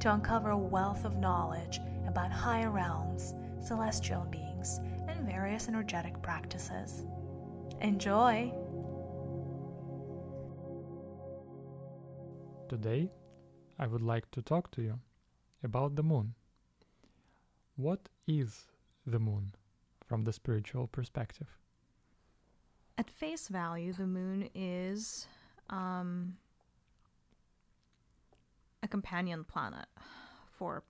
to uncover a wealth of knowledge about higher realms, celestial beings, and various energetic practices. Enjoy! Today, I would like to talk to you about the moon. What is the moon from the spiritual perspective? At face value, the moon is um, a companion planet for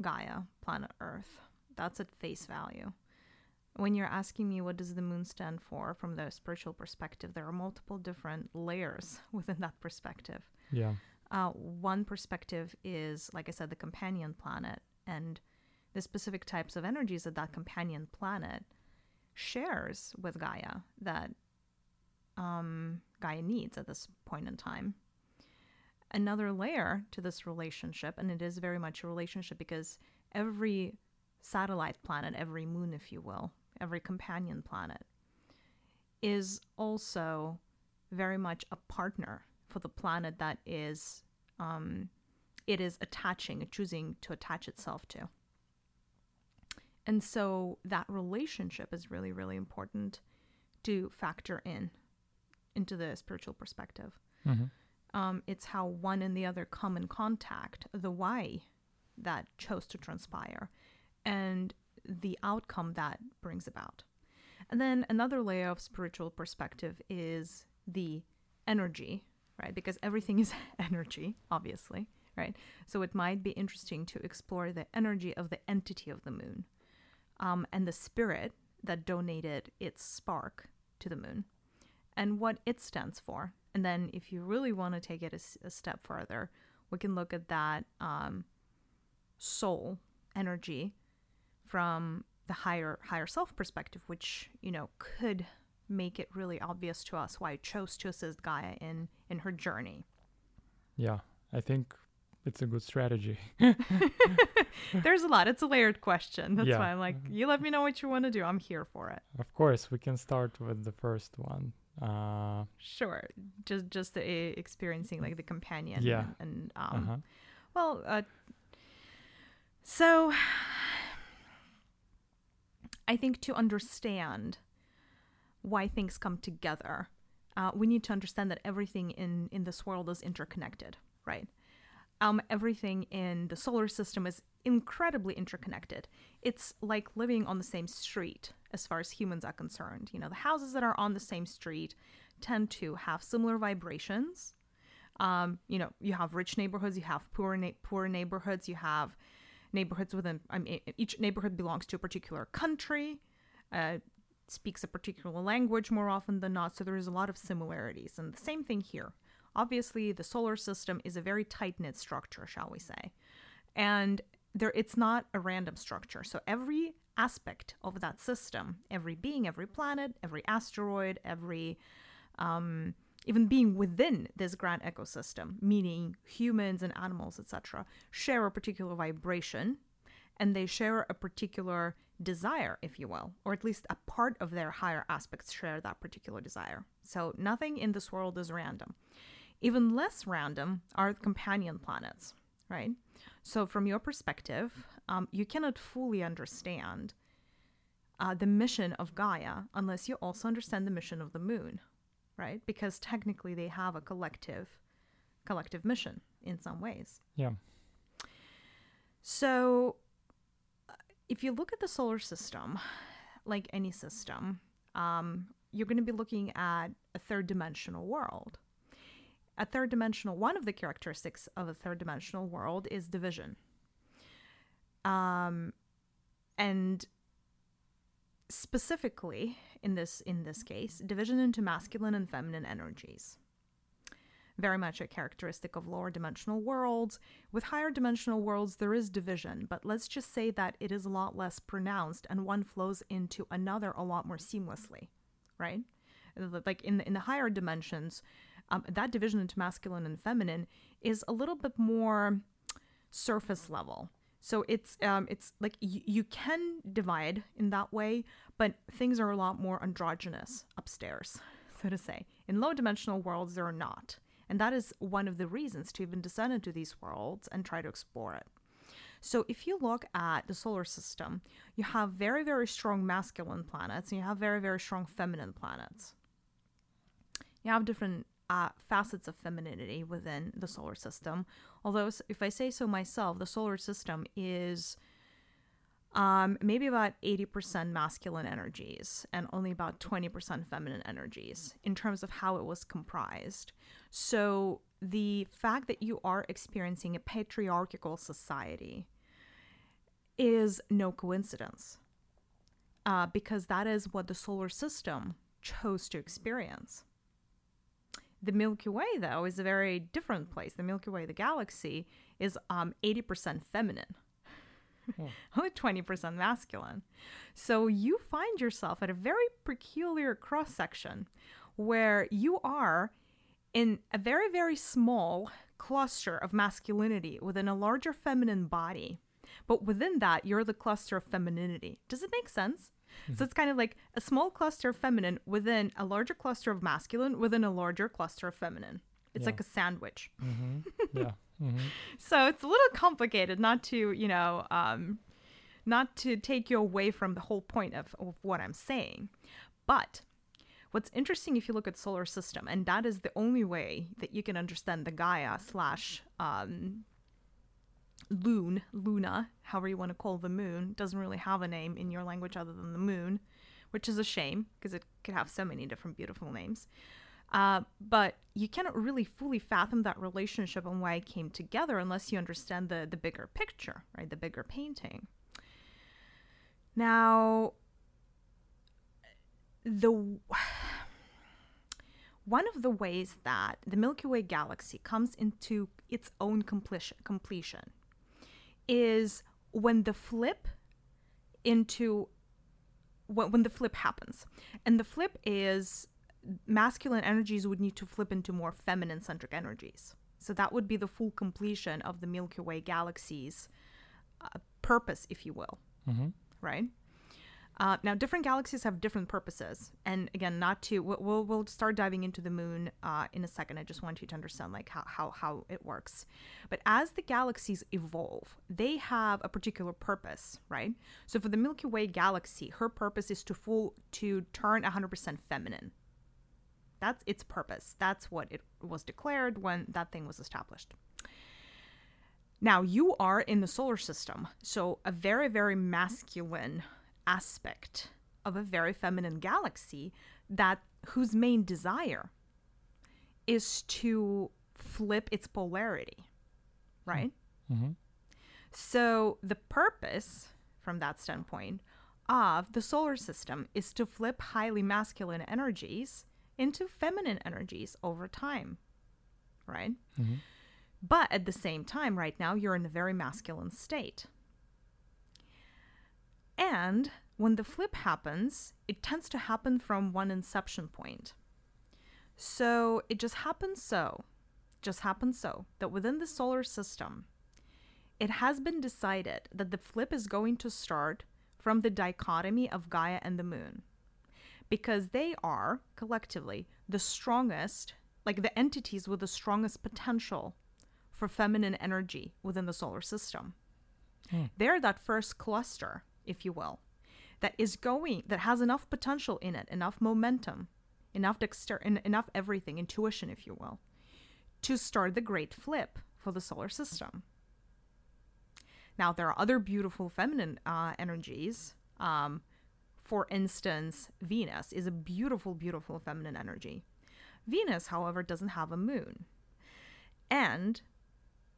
Gaia, planet Earth. That's at face value. When you're asking me what does the moon stand for from the spiritual perspective, there are multiple different layers within that perspective. Yeah. Uh, one perspective is, like I said, the companion planet and the specific types of energies that that companion planet shares with Gaia that um, Gaia needs at this point in time. Another layer to this relationship, and it is very much a relationship because every satellite planet, every moon, if you will, every companion planet, is also very much a partner for the planet that is um, it is attaching, choosing to attach itself to. And so that relationship is really, really important to factor in into the spiritual perspective. Mm-hmm. Um, it's how one and the other come in contact, the why that chose to transpire, and the outcome that brings about. And then another layer of spiritual perspective is the energy, right? Because everything is energy, obviously, right? So it might be interesting to explore the energy of the entity of the moon um, and the spirit that donated its spark to the moon and what it stands for. And then, if you really want to take it a, a step further, we can look at that um, soul energy from the higher higher self perspective, which you know could make it really obvious to us why it chose to assist Gaia in in her journey. Yeah, I think it's a good strategy. There's a lot. It's a layered question. That's Yeah. why I'm like, you let me know what you want to do. I'm here for it. of course, we can start with the first one. Uh, Sure. Just just the, eh, experiencing like the companion. Yeah. And um, uh-huh. well, uh, so I think to understand why things come together, uh, we need to understand that everything in in this world is interconnected, right? Um, everything in the solar system is incredibly interconnected. It's like living on the same street as far as humans are concerned. You know, the houses that are on the same street tend to have similar vibrations. Um, you know, you have rich neighborhoods, you have poor na- poor neighborhoods, you have neighborhoods within. I mean, each neighborhood belongs to a particular country, uh, speaks a particular language more often than not. So there is a lot of similarities, and the same thing here. Obviously, the solar system is a very tight knit structure, shall we say, and there it's not a random structure. So every aspect of that system, every being, every planet, every asteroid, every um, even being within this grand ecosystem, meaning humans and animals, etc., share a particular vibration and they share a particular desire, if you will, or at least a part of their higher aspects share that particular desire. So nothing in this world is random. Even less random are the companion planets, right? So, from your perspective, um, you cannot fully understand uh, the mission of Gaia unless you also understand the mission of the moon, right? Because technically they have a collective collective mission in some ways. Yeah. So, uh, if you look at the solar system, like any system, um, you're going to be looking at a third dimensional world. A third dimensional, one of the characteristics of a third dimensional world is division. Um, and specifically in this in this case, division into masculine and feminine energies. very much a characteristic of lower dimensional worlds. With higher dimensional worlds, there is division, but let's just say that it is a lot less pronounced and one flows into another a lot more seamlessly, right? Like in the, in the higher dimensions, um, that division into masculine and feminine is a little bit more surface level. So it's um, it's like y- you can divide in that way, but things are a lot more androgynous upstairs, so to say. In low dimensional worlds, there are not. And that is one of the reasons to even descend into these worlds and try to explore it. So if you look at the solar system, you have very, very strong masculine planets and you have very, very strong feminine planets. You have different uh, facets of femininity within the solar system. Although, if I say so myself, the solar system is um, maybe about 80% masculine energies and only about 20% feminine energies in terms of how it was comprised. So, the fact that you are experiencing a patriarchal society is no coincidence uh, because that is what the solar system chose to experience. The Milky Way, though, is a very different place. The Milky Way, the galaxy, is um, 80% feminine, Oh. only 20% masculine. So you find yourself at a very peculiar cross section where you are in a very, very small cluster of masculinity within a larger feminine body. But within that, you're the cluster of femininity. Does it make sense? So it's kind of like a small cluster of feminine within a larger cluster of masculine within a larger cluster of feminine. It's Yeah. like a sandwich. hmm Yeah. hmm So it's a little complicated not to, you know, um, not to take you away from the whole point of, of what I'm saying. But what's interesting if you look at solar system, and that is the only way that you can understand the Gaia slash um, Loon, Luna, however you want to call the moon, doesn't really have a name in your language other than the moon, which is a shame because it could have so many different beautiful names. Uh, but you cannot really fully fathom that relationship and why it came together unless you understand the the bigger picture, right? The bigger painting. Now, the one of the ways that the Milky Way galaxy comes into its own completion, completion is when the flip into when, when the flip happens. And the flip is masculine energies would need to flip into more feminine centric energies. So that would be the full completion of the Milky Way galaxy's uh, purpose, if you will, hmm right? Uh, now, different galaxies have different purposes, and again, not to we'll we'll, start diving into the moon uh, in a second. I just want you to understand like how, how how it works. But as the galaxies evolve, they have a particular purpose, right? So for the Milky Way galaxy, her purpose is to full to turn 100% feminine. That's its purpose. That's what it was declared when that thing was established. Now, you are in the solar system, so a very, very masculine aspect of a very feminine galaxy that whose main desire is to flip its polarity, right? hmm So the purpose from that standpoint of the solar system is to flip highly masculine energies into feminine energies over time, right? hmm But at the same time, right now, you're in a very masculine state. And when the flip happens, it tends to happen from one inception point. So it just happens so, just happens so, that within the solar system, it has been decided that the flip is going to start from the dichotomy of Gaia and the moon. Because they are, collectively, the strongest, like the entities with the strongest potential for feminine energy within the solar system. Hmm. They're that first cluster, if you will, that is going, that has enough potential in it, enough momentum, enough dexter, en- enough everything, intuition, if you will, to start the great flip for the solar system. Now, there are other beautiful feminine uh, energies. Um, for instance, Venus is a beautiful, beautiful feminine energy. Venus, however, doesn't have a moon. And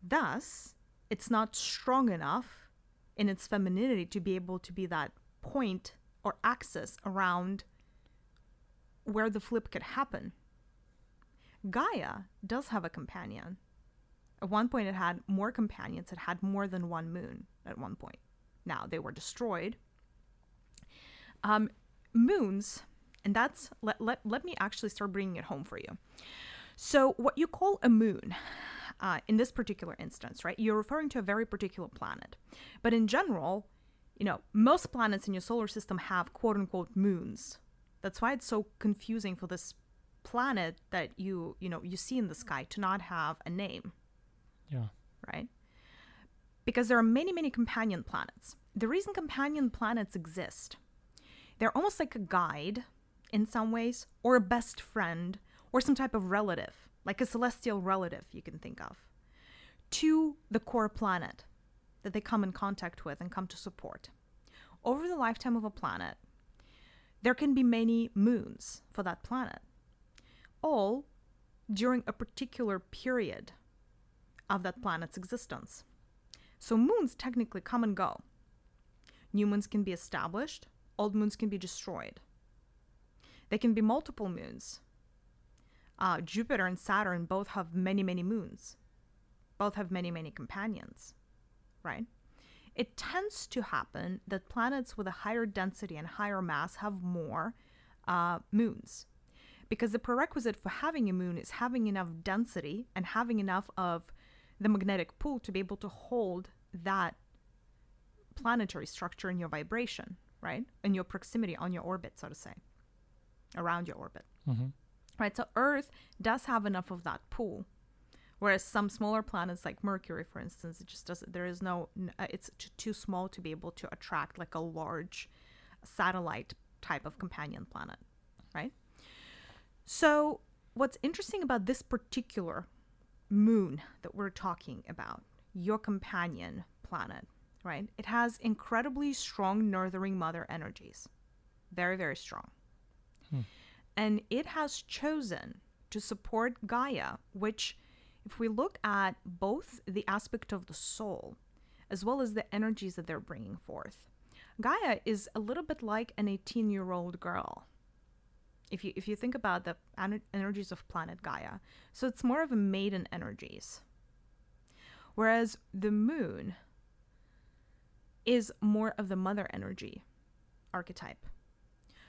thus, it's not strong enough in its femininity to be able to be that point or axis around where the flip could happen. Gaia does have a companion. At one point, it had more companions. It had more than one moon at one point. Now, they were destroyed. Um, moons, and that's, let, let, let me actually start bringing it home for you. So, what you call a moon, uh, in this particular instance, right, you're referring to a very particular planet. But in general, you know, most planets in your solar system have quote unquote moons. That's why it's so confusing for this planet that you, you know, you see in the sky to not have a name, Yeah. right? Because there are many, many companion planets. The reason companion planets exist, they're almost like a guide in some ways, or a best friend, or some type of relative, like a celestial relative you can think of, to the core planet that they come in contact with and come to support. Over the lifetime of a planet, there can be many moons for that planet, all during a particular period of that planet's existence. So moons technically come and go. New moons can be established, old moons can be destroyed. There can be multiple moons. Uh, Jupiter and Saturn both have many, many moons, both have many, many companions, right? It tends to happen that planets with a higher density and higher mass have more uh, moons because the prerequisite for having a moon is having enough density and having enough of the magnetic pull to be able to hold that planetary structure in your vibration, right? In your proximity on your orbit, so to say, around your orbit. Mm-hmm. Right, so Earth does have enough of that pull, whereas some smaller planets like Mercury, for instance, it just doesn't. There is no. uh, It's too small to be able to attract like a large satellite type of companion planet, right? So, what's interesting about this particular moon that we're talking about, your companion planet, right? It has incredibly strong northern mother energies, very very strong and it has chosen to support Gaia, which, if we look at both the aspect of the soul as well as the energies that they're bringing forth, Gaia is a little bit like an 18 year old girl. If you, if you think about the energies of planet Gaia, so it's more of a maiden energies. Whereas the moon is more of the mother energy archetype.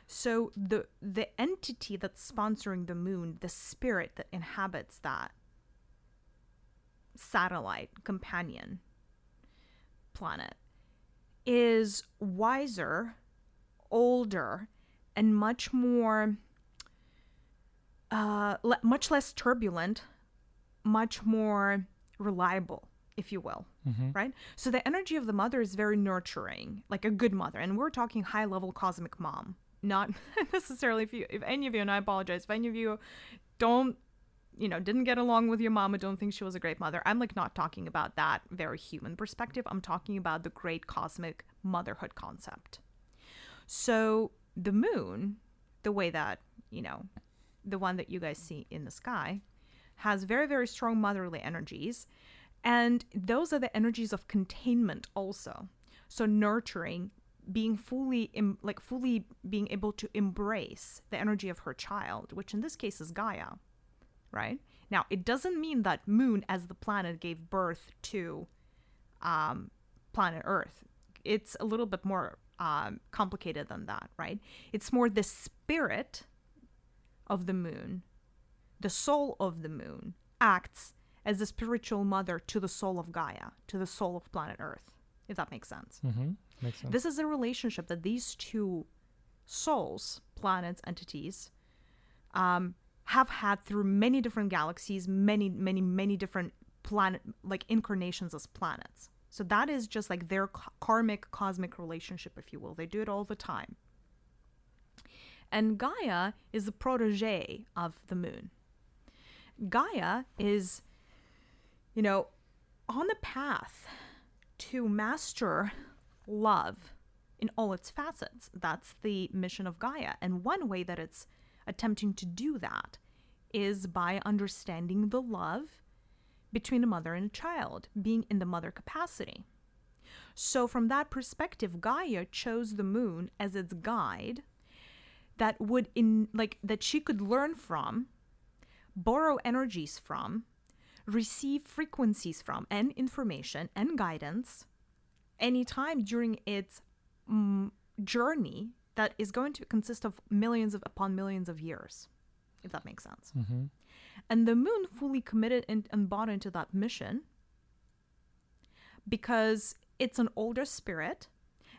So the the entity that's sponsoring the moon, the spirit that inhabits that satellite companion planet is wiser, older, and much more uh le- much less turbulent, much more reliable, if you will Mm-hmm. right? So the energy of the mother is very nurturing, like a good mother. And we're talking high level cosmic mom, not necessarily if you, if any of you, and I apologize, if any of you don't, you know, didn't get along with your mom don't think she was a great mother, I'm like not talking about that very human perspective. I'm talking about the great cosmic motherhood concept. So the moon, the way that, you know, the one that you guys see in the sky, has very, very strong motherly energies. And those are the energies of containment also. So nurturing, being fully em- like fully being able to embrace the energy of her child, which in this case is Gaia, right? Now, it doesn't mean that moon as the planet gave birth to um, planet Earth. It's a little bit more um, complicated than that, right? It's more the spirit of the moon, the soul of the moon, acts as the spiritual mother to the soul of Gaia, to the soul of planet Earth, if that makes sense. Mm-hmm. Makes sense. This is a relationship that these two souls, planets, entities, um, have had through many different galaxies, many, many, many different planet, like incarnations as planets. So that is just like their ka- karmic, cosmic relationship, if you will. They do it all the time. And Gaia is the protege of the moon. Gaia is, you know, on the path to master love in all its facets. That's the mission of Gaia. And one way that it's attempting to do that is by understanding the love between a mother and a child, being in the mother capacity. So, from that perspective, Gaia chose the moon as its guide that would in like that she could learn from borrow energies from, receive frequencies from, and information and guidance anytime during its mm, journey that is going to consist of millions of upon millions of years, if that makes sense. Mm-hmm. And the moon fully committed and, and bought into that mission because it's an older spirit.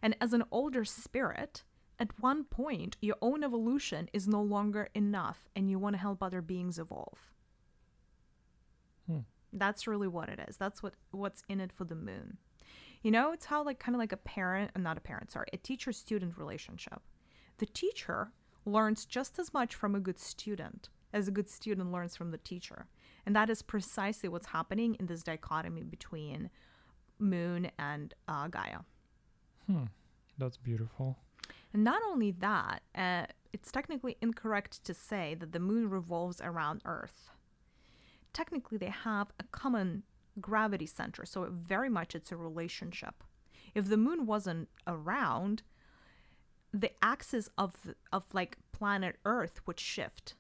And as an older spirit, at one point, your own evolution is no longer enough and you want to help other beings evolve. Hmm. That's really what it is. That's what what's in it for the moon. You know, it's how like kind of like a parent, not a parent, sorry, a teacher student relationship. The teacher learns just as much from a good student as a good student learns from the teacher. And that is precisely what's happening in this dichotomy between moon and uh, Gaia. Hmm. That's beautiful. And not only that, uh, it's technically incorrect to say that the moon revolves around Earth. Technically, they have a common gravity center, so very much it's a relationship. If the moon wasn't around, the axis of of like planet Earth would shift.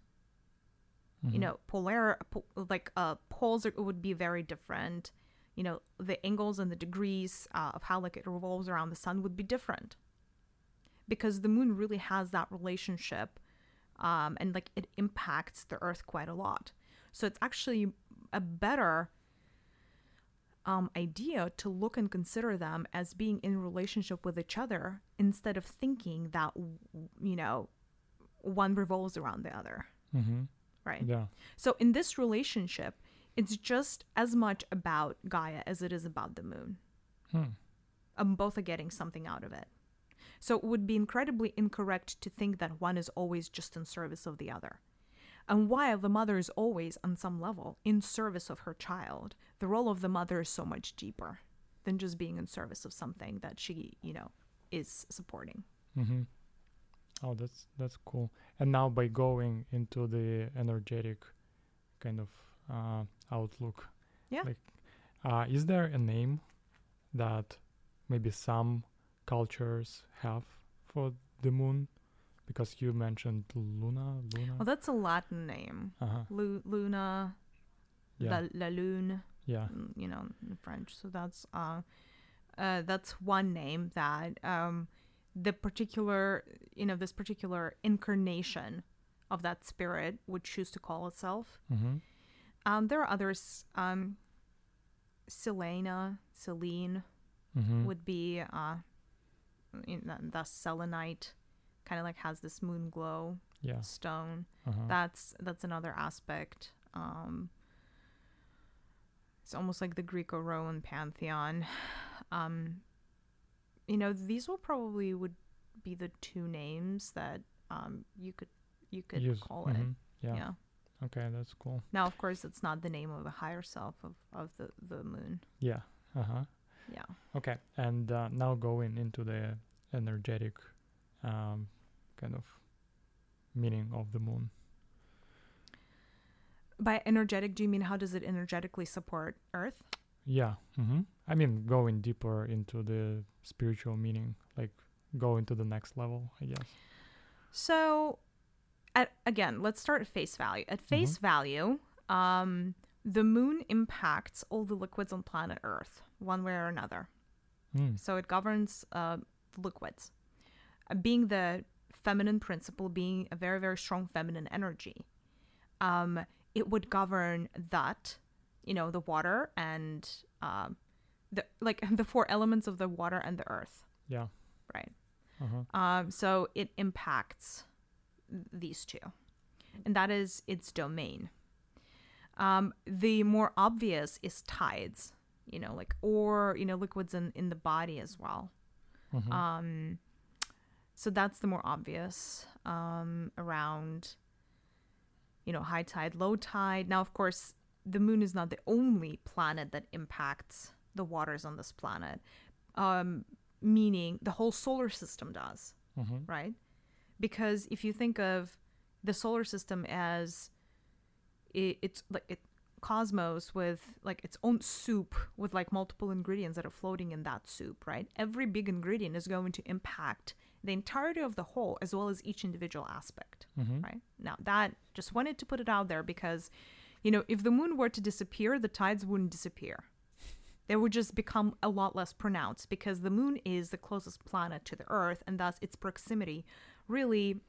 You know, polar po- like uh, poles are, would be very different. You know, the angles and the degrees uh, of how like it revolves around the sun would be different because the moon really has that relationship um, and like it impacts the earth quite a lot so it's actually a better um, idea to look and consider them as being in relationship with each other instead of thinking that you know one revolves around the other Mm-hmm. right Yeah. so in this relationship it's just as much about gaia as it is about the moon Hmm. um, both are getting something out of it. So it would be incredibly incorrect to think that one is always just in service of the other. And while the mother is always, on some level, in service of her child, the role of the mother is so much deeper than just being in service of something that she, you know, is supporting. Mm-hmm. Oh, that's that's cool. And now by going into the energetic kind of uh, outlook, Yeah. like, uh, is there a name that maybe some cultures have for the moon? Because you mentioned Luna, Luna. Well, that's a Latin name. uh-huh. Lu- Luna, Yeah, la, la Lune. yeah. mm, you know in french so that's uh, uh that's one name that um the particular you know this particular incarnation of that spirit would choose to call itself Mm-hmm. um there are others um selena Selene Mm-hmm. would be uh in the, the selenite kind of like has this moon glow yeah. stone Uh-huh. that's that's another aspect um it's almost like the greco-roman pantheon um you know these will probably would be the two names that um you could you could Use- call it mhm, Yeah. yeah Okay, that's cool. now of course it's not the name of the higher self of of the the moon Yeah. Uh-huh. yeah Okay, and uh, now going into the energetic um, kind of meaning of the moon. by energetic do you mean how does it energetically support earth Yeah. Mm-hmm. I mean, going deeper into the spiritual meaning, like going to the next level, I guess. So, at, again, let's start at face value. At face value, um, the moon impacts all the liquids on planet Earth, one way or another. Mm. So it governs uh, liquids. Uh, being the feminine principle, being a very, very strong feminine energy, um, it would govern that, you know, the water and um, the like the four elements of the water and the earth, Yeah. right? Uh-huh. Um, so it impacts these two, and that is its domain. Um, the more obvious is tides, you know, like or you know liquids in in the body as well. Mhm. Um, so that's the more obvious um, around, you know, high tide, low tide. Now, of course, the moon is not the only planet that impacts the waters on this planet, um, meaning the whole solar system does, Mhm. right? Because if you think of the solar system as it, it's like it, cosmos with like its own soup with like multiple ingredients that are floating in that soup, right? Every big ingredient is going to impact the entirety of the whole as well as each individual aspect, Mhm. right? Now, that just wanted to put it out there because, you know, if the moon were to disappear, the tides wouldn't disappear. They would just become a lot less pronounced because the moon is the closest planet to the Earth, and thus its proximity really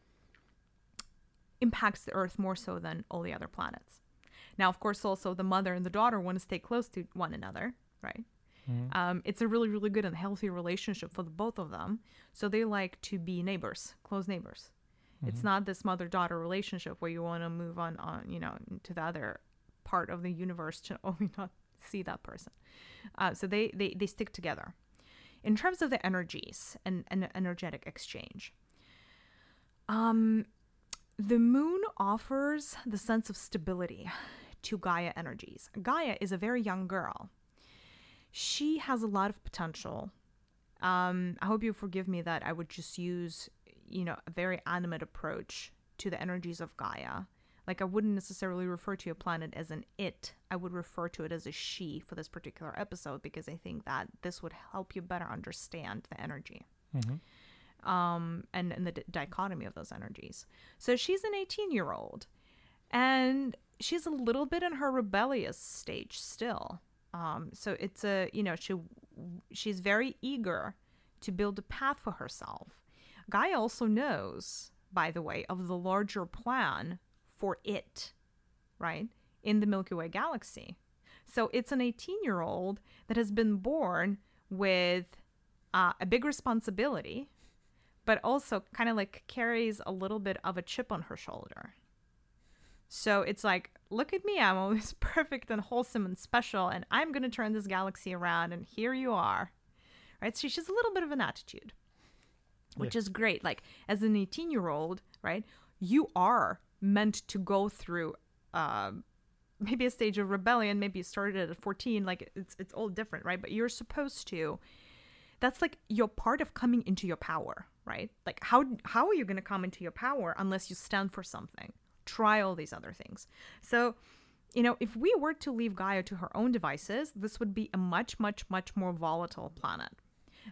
impacts the Earth more so than all the other planets. Now, of course, also the mother and the daughter want to stay close to one another, right? Mhm. Um, it's a really, really good and healthy relationship for the both of them. So they like to be neighbors, close neighbors. It's not this mother-daughter relationship where you want to move on, on, you know, to the other part of the universe to only not see that person. Uh, so they, they they stick together. In terms of the energies and, and energetic exchange, um, the moon offers the sense of stability to Gaia energies. Gaia is a very young girl. She has a lot of potential. Um, I hope you forgive me that I would just use, you know, a very animate approach to the energies of Gaia. Like I wouldn't necessarily refer to a planet as an it. I would refer to it as a she for this particular episode because I think that this would help you better understand the energy Mhm. um, and, and the di- dichotomy of those energies. So she's an 18 year old, and she's a little bit in her rebellious stage still. Um, so it's a you know she she's very eager to build a path for herself. Gaia also knows, by the way, of the larger plan for it, right in the Milky Way galaxy. So it's an 18 year old that has been born with uh, a big responsibility but also kind of like carries a little bit of a chip on her shoulder. So it's like, look at me, I'm always perfect and wholesome and special, and I'm going to turn this galaxy around, and here you are. Right? So she's a little bit of an attitude, which is great. Like, as an 18 year old, right, you are meant to go through. Um, maybe a stage of rebellion maybe you started at 14 like it's it's all different right but you're supposed to that's like you're part of coming into your power right like how how are you going to come into your power unless you stand for something try all these other things. So you know if we were to leave gaia to her own devices this would be a much much much more volatile planet.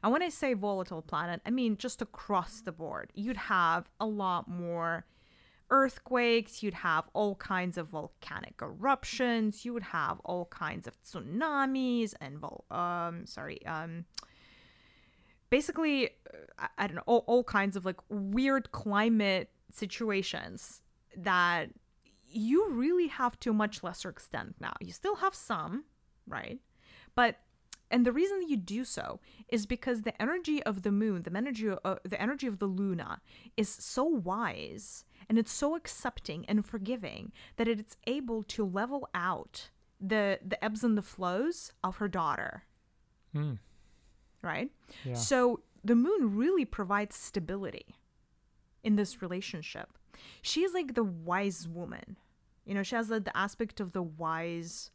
And when i say volatile planet i mean just across the board. You'd have a lot more earthquakes, you'd have all kinds of volcanic eruptions, you would have all kinds of tsunamis and vol- um sorry, um basically uh, I, I don't know, all, all kinds of like weird climate situations that you really have to a much lesser extent now. You still have some, right? But and the reason that you do so is because the energy of the moon, the energy, uh, the energy of the luna, is so wise and it's so accepting and forgiving that it's able to level out the the ebbs and the flows of her daughter, Mm. right? Yeah. So the moon really provides stability in this relationship. She's like the wise woman. You know, she has the, the aspect of the wise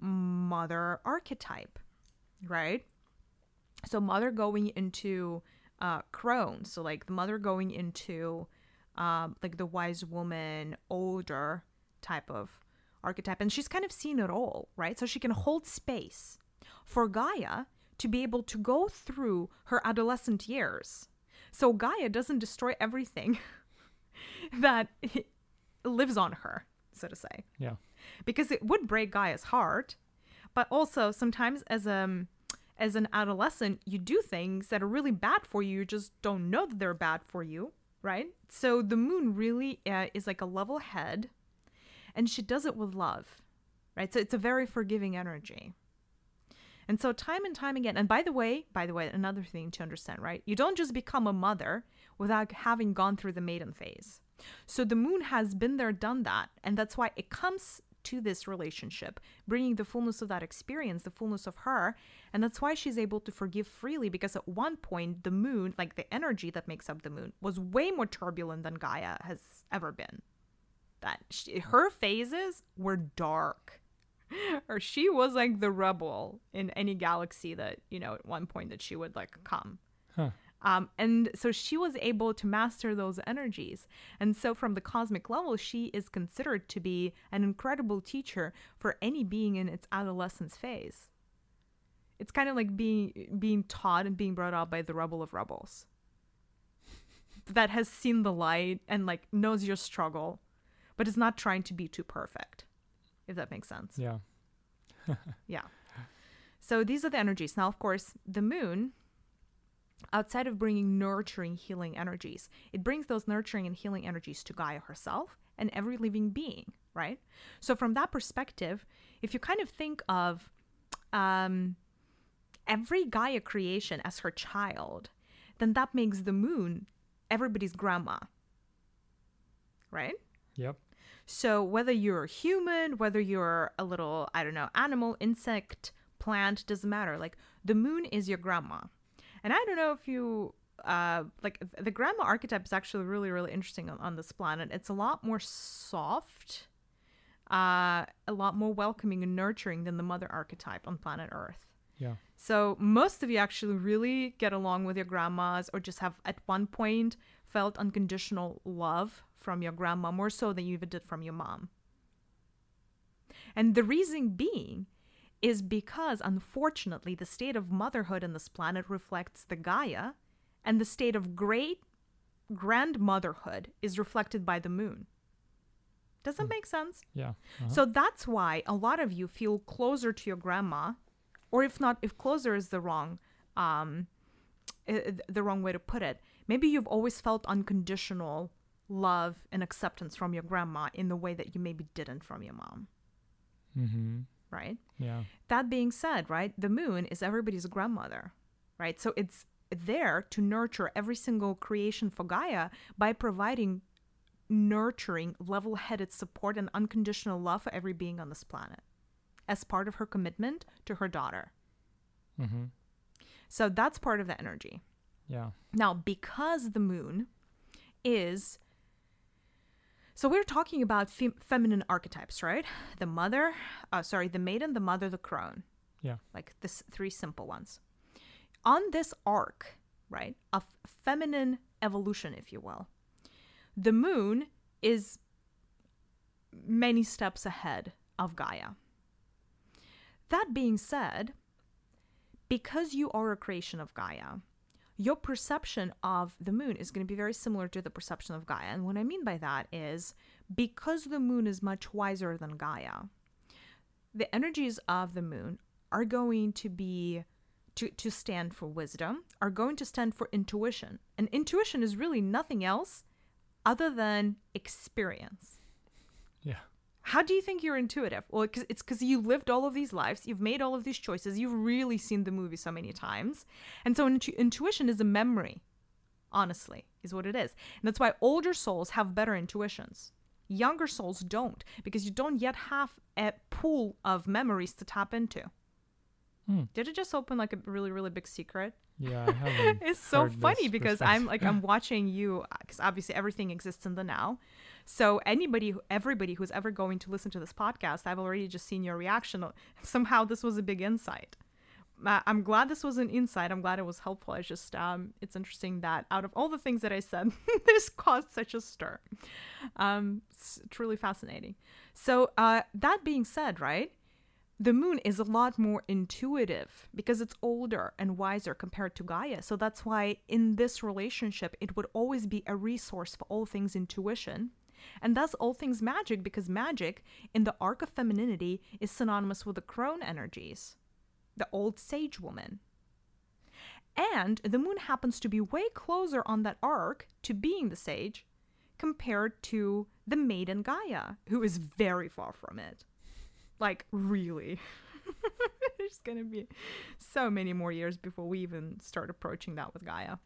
mother archetype, right? So mother going into uh crone, so like the mother going into um like the wise woman, older type of archetype and she's kind of seen it all, right? So she can hold space for Gaia to be able to go through her adolescent years. So Gaia doesn't destroy everything that lives on her, so to say Yeah. because it would break Gaia's heart. But also sometimes as a as an adolescent, you do things that are really bad for you. You just don't know that they're bad for you, right? So the moon really uh, is like a level head, and she does it with love, right? So it's a very forgiving energy. And so time and time again, and by the way, by the way, another thing to understand, right? You don't just become a mother without having gone through the maiden phase. So the moon has been there, done that, and that's why it comes to this relationship, bringing the fullness of that experience, the fullness of her, and that's why she's able to forgive freely because at one point the moon, like the energy that makes up the moon, was way more turbulent than Gaia has ever been. That she, her phases were dark. Or she was like the rebel in any galaxy that, you know, at one point that she would like come. Huh. Um, and so she was able to master those energies. And so, from the cosmic level, she is considered to be an incredible teacher for any being in its adolescence phase. It's kind of like being being taught and being brought up by the rebel of rebels that has seen the light and like knows your struggle, but is not trying to be too perfect. If that makes sense. Yeah. Yeah. So these are the energies. Now, of course, the moon, outside of bringing nurturing, healing energies, it brings those nurturing and healing energies to Gaia herself and every living being, right? So, from that perspective, if you kind of think of um, every Gaia creation as her child, then that makes the moon everybody's grandma, right? Yep. So whether you're human, whether you're a little, I don't know, animal, insect, plant, doesn't matter. Like the moon is your grandma. And I don't know if you uh like the grandma archetype is actually really really interesting on, on this planet. It's a lot more soft, uh a lot more welcoming and nurturing than the mother archetype on planet Earth. Yeah. So most of you actually really get along with your grandmas or just have at one point felt unconditional love from your grandma more so than you even did from your mom. And the reason being is because unfortunately the state of motherhood in this planet reflects the Gaia and the state of great grandmotherhood is reflected by the moon. Does that make sense? Yeah. uh-huh. So that's why a lot of you feel closer to your grandma, or if not, if closer is the wrong, um, the wrong way to put it. Maybe you've always felt unconditional love and acceptance from your grandma in the way that you maybe didn't from your mom, Mm-hmm. right? Yeah. That being said, right, the moon is everybody's grandmother, right? So it's there to nurture every single creation for Gaia by providing nurturing, level headed support and unconditional love for every being on this planet as part of her commitment to her daughter. Mm-hmm. So that's part of the energy. Yeah. Now, because the moon is. So we're talking about fem- feminine archetypes, right? The mother, uh, sorry, the maiden, the mother, the crone. Yeah. Like this three simple ones. On this arc, right, of feminine evolution, if you will, the moon is many steps ahead of Gaia. That being said, because you are a creation of Gaia, your perception of the moon is going to be very similar to the perception of Gaia. And what I mean by that is because the moon is much wiser than Gaia, the energies of the moon are going to be to, to stand for wisdom, are going to stand for intuition. And intuition is really nothing else other than experience. How do you think you're intuitive? Well, 'cause it's because you lived all of these lives, you've made all of these choices, you've really seen the movie so many times. And so intu- intuition is a memory, honestly, is what it is. And that's why older souls have better intuitions. Younger souls don't, because you don't yet have a pool of memories to tap into. Hmm. Did it just open like a really, really big secret? Yeah. I haven't. it's so funny because I'm like I'm watching you because obviously everything exists in the now. So anybody, everybody who's ever going to listen to this podcast, I've already just seen your reaction. Somehow this was a big insight. Uh, I'm glad this was an insight. I'm glad it was helpful. It's just um, it's interesting that out of all the things that I said, this caused such a stir. Um, it's truly fascinating. So uh, that being said, right? The moon is a lot more intuitive because it's older and wiser compared to Gaia. So that's why in this relationship, it would always be a resource for all things intuition. And thus, all things magic, because magic in the arc of femininity is synonymous with the crone energies, the old sage woman. And the moon happens to be way closer on that arc to being the sage compared to the maiden Gaia, who is very far from it. Like, really. There's to be so many more years before we even start approaching that with Gaia.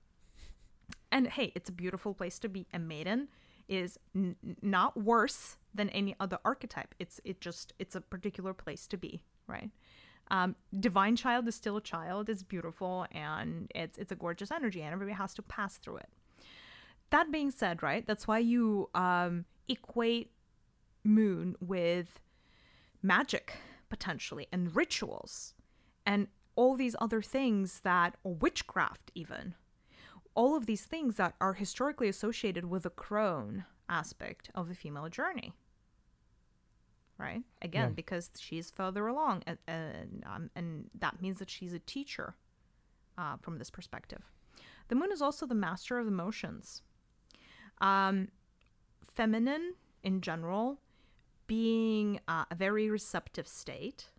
And hey, it's a beautiful place to be. A maiden is n- not worse than any other archetype. It's it just it's a particular place to be, right? Um, divine child is still a child. It's beautiful and it's it's a gorgeous energy, and everybody has to pass through it. That being said, right? That's why you um, equate moon with magic potentially and rituals and all these other things that or witchcraft even all of these things that are historically associated with the crone aspect of the female journey. Right? Again, Yeah. because she's further along, and, and, um, and that means that she's a teacher uh, from this perspective. The moon is also the master of emotions. Um, feminine in general, being uh, a very receptive state,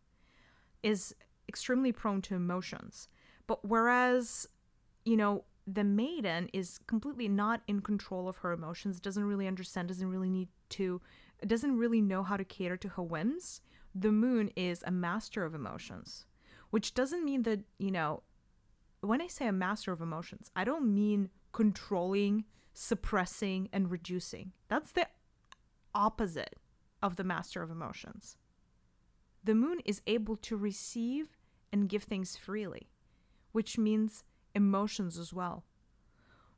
is extremely prone to emotions. But whereas, you know, the maiden is completely not in control of her emotions, doesn't really understand, doesn't really need to, doesn't really know how to cater to her whims, the moon is a master of emotions, which doesn't mean that, you know, when I say a master of emotions, I don't mean controlling, suppressing, and reducing. That's the opposite of the master of emotions. The moon is able to receive and give things freely, which means emotions as well.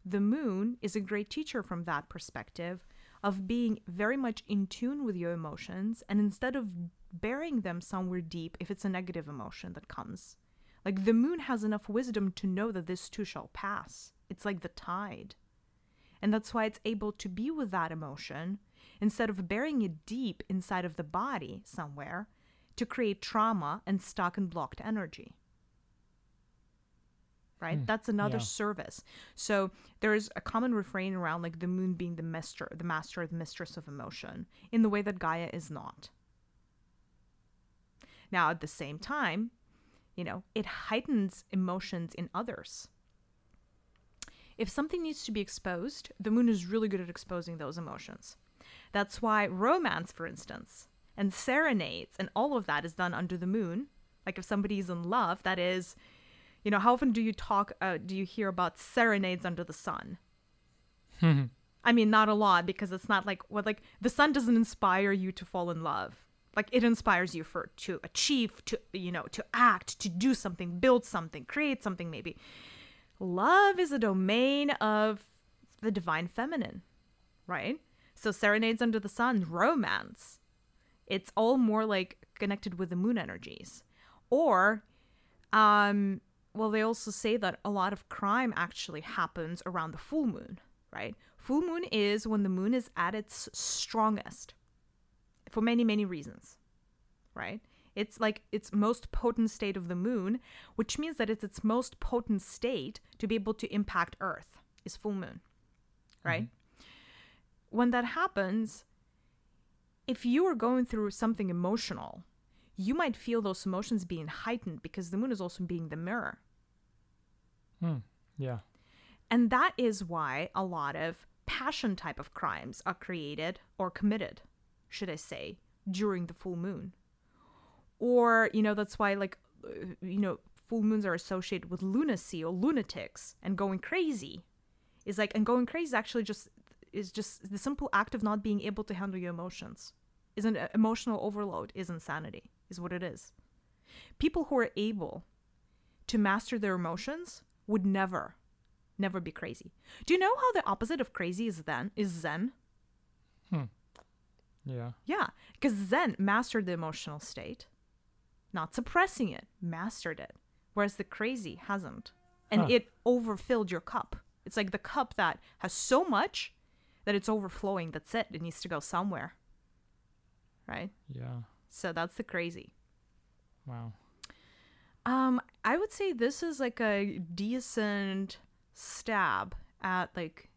The moon is a great teacher from that perspective of being very much in tune with your emotions and instead of burying them somewhere deep if it's a negative emotion that comes. Like the moon has enough wisdom to know that this too shall pass. It's like the tide. And that's why it's able to be with that emotion instead of burying it deep inside of the body somewhere to create trauma and stuck and blocked energy. Right? Hmm, That's another yeah. service. So there's a common refrain around like the moon being the master, the master, the mistress of emotion, in the way that Gaia is not. Now, at the same time, you know, it heightens emotions in others. If something needs to be exposed, the moon is really good at exposing those emotions. That's why romance, for instance, and serenades and all of that is done under the moon. Like if somebody's in love, that is, you know, how often do you talk, uh, do you hear about serenades under the sun? I mean, not a lot because it's not like what like the sun doesn't inspire you to fall in love. Like it inspires you for to achieve, to you know, to act, to do something, build something, create something maybe. Love is a domain of the divine feminine, right? So serenades under the sun, romance. It's all more like connected with the moon energies. Or um well they also say that a lot of crime actually happens around the full moon, right? Full moon is when the moon is at its strongest for many many reasons, right? It's like its most potent state of the moon, which means that it's its most potent state to be able to impact Earth is full moon, right? When that happens, if you are going through something emotional, you might feel those emotions being heightened because the moon is also being the mirror. Hmm. Yeah. And that is why a lot of passion type of crimes are created or committed, should I say, during the full moon. Or, you know, that's why, like, uh, you know, full moons are associated with lunacy or lunatics and going crazy. Is like, and going crazy is actually just is just the simple act of not being able to handle your emotions. Is an emotional overload is insanity, is what it is. People who are able to master their emotions would never, never be crazy. Do you know how the opposite of crazy is then is Zen? Hmm. Yeah. Yeah, because Zen mastered the emotional state, not suppressing it, mastered it. Whereas the crazy hasn't. And Huh. it overfilled your cup. It's like the cup that has so much that it's overflowing. That's it. It needs to go somewhere. Right? Yeah. So that's the crazy. Wow. Um, I would say this is like a decent stab at like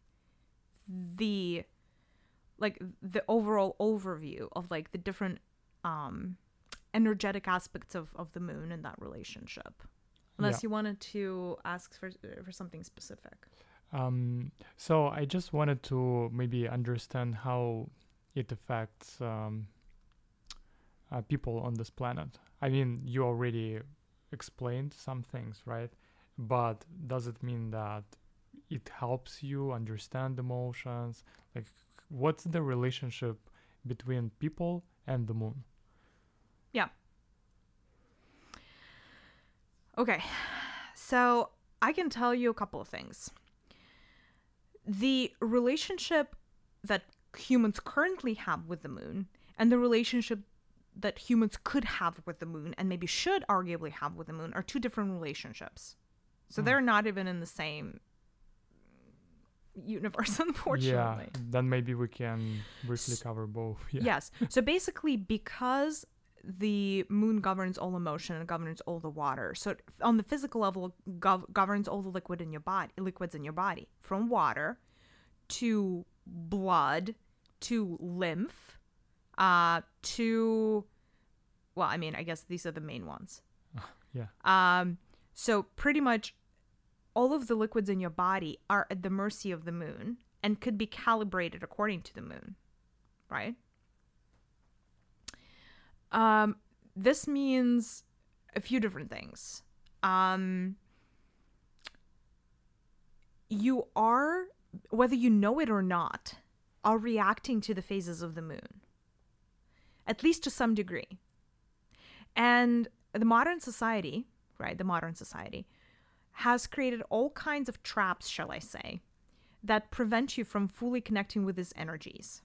the like the overall overview of like the different um energetic aspects of of the moon and that relationship. Unless Yeah. you wanted to ask for for something specific. Um, so I just wanted to maybe understand how it affects um, uh, people on this planet. I mean, you already explained some things, right? But does it mean that it helps you understand emotions? Like, what's the relationship between people and the moon? Yeah. Okay. So I can tell you a couple of things. The relationship that humans currently have with the moon and the relationship that humans could have with the moon and maybe should arguably have with the moon are two different relationships. So Hmm. they're not even in the same universe, unfortunately. Yeah, then maybe we can briefly cover both. Yeah. Yes. So basically, because the moon governs all emotion and governs all the water, so on the physical level, gov- governs all the liquid in your body, liquids in your body, from water to blood to lymph, uh, to well, I mean, I guess these are the main ones. Yeah. Um, so pretty much all of the liquids in your body are at the mercy of the moon and could be calibrated according to the moon, right? Um, this means a few different things. Um, you are, whether you know it or not, are reacting to the phases of the moon, at least to some degree. And the modern society, right, the modern society, has created all kinds of traps, shall I say, that prevent you from fully connecting with these energies.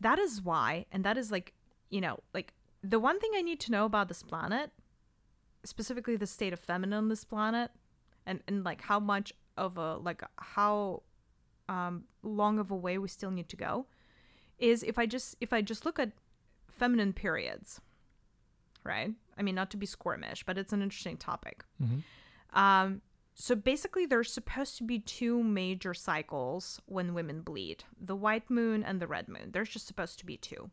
That is why, and that is like, you know, like the one thing I need to know about this planet, specifically the state of feminine on this planet, and, and like how much of a, like how um, long of a way we still need to go, is if I just, if I just look at feminine periods, right? I mean, not to be squirmish, but it's an interesting topic. Mhm. Um, so basically, there's supposed to be two major cycles when women bleed the white moon and the red moon. There's just supposed to be two.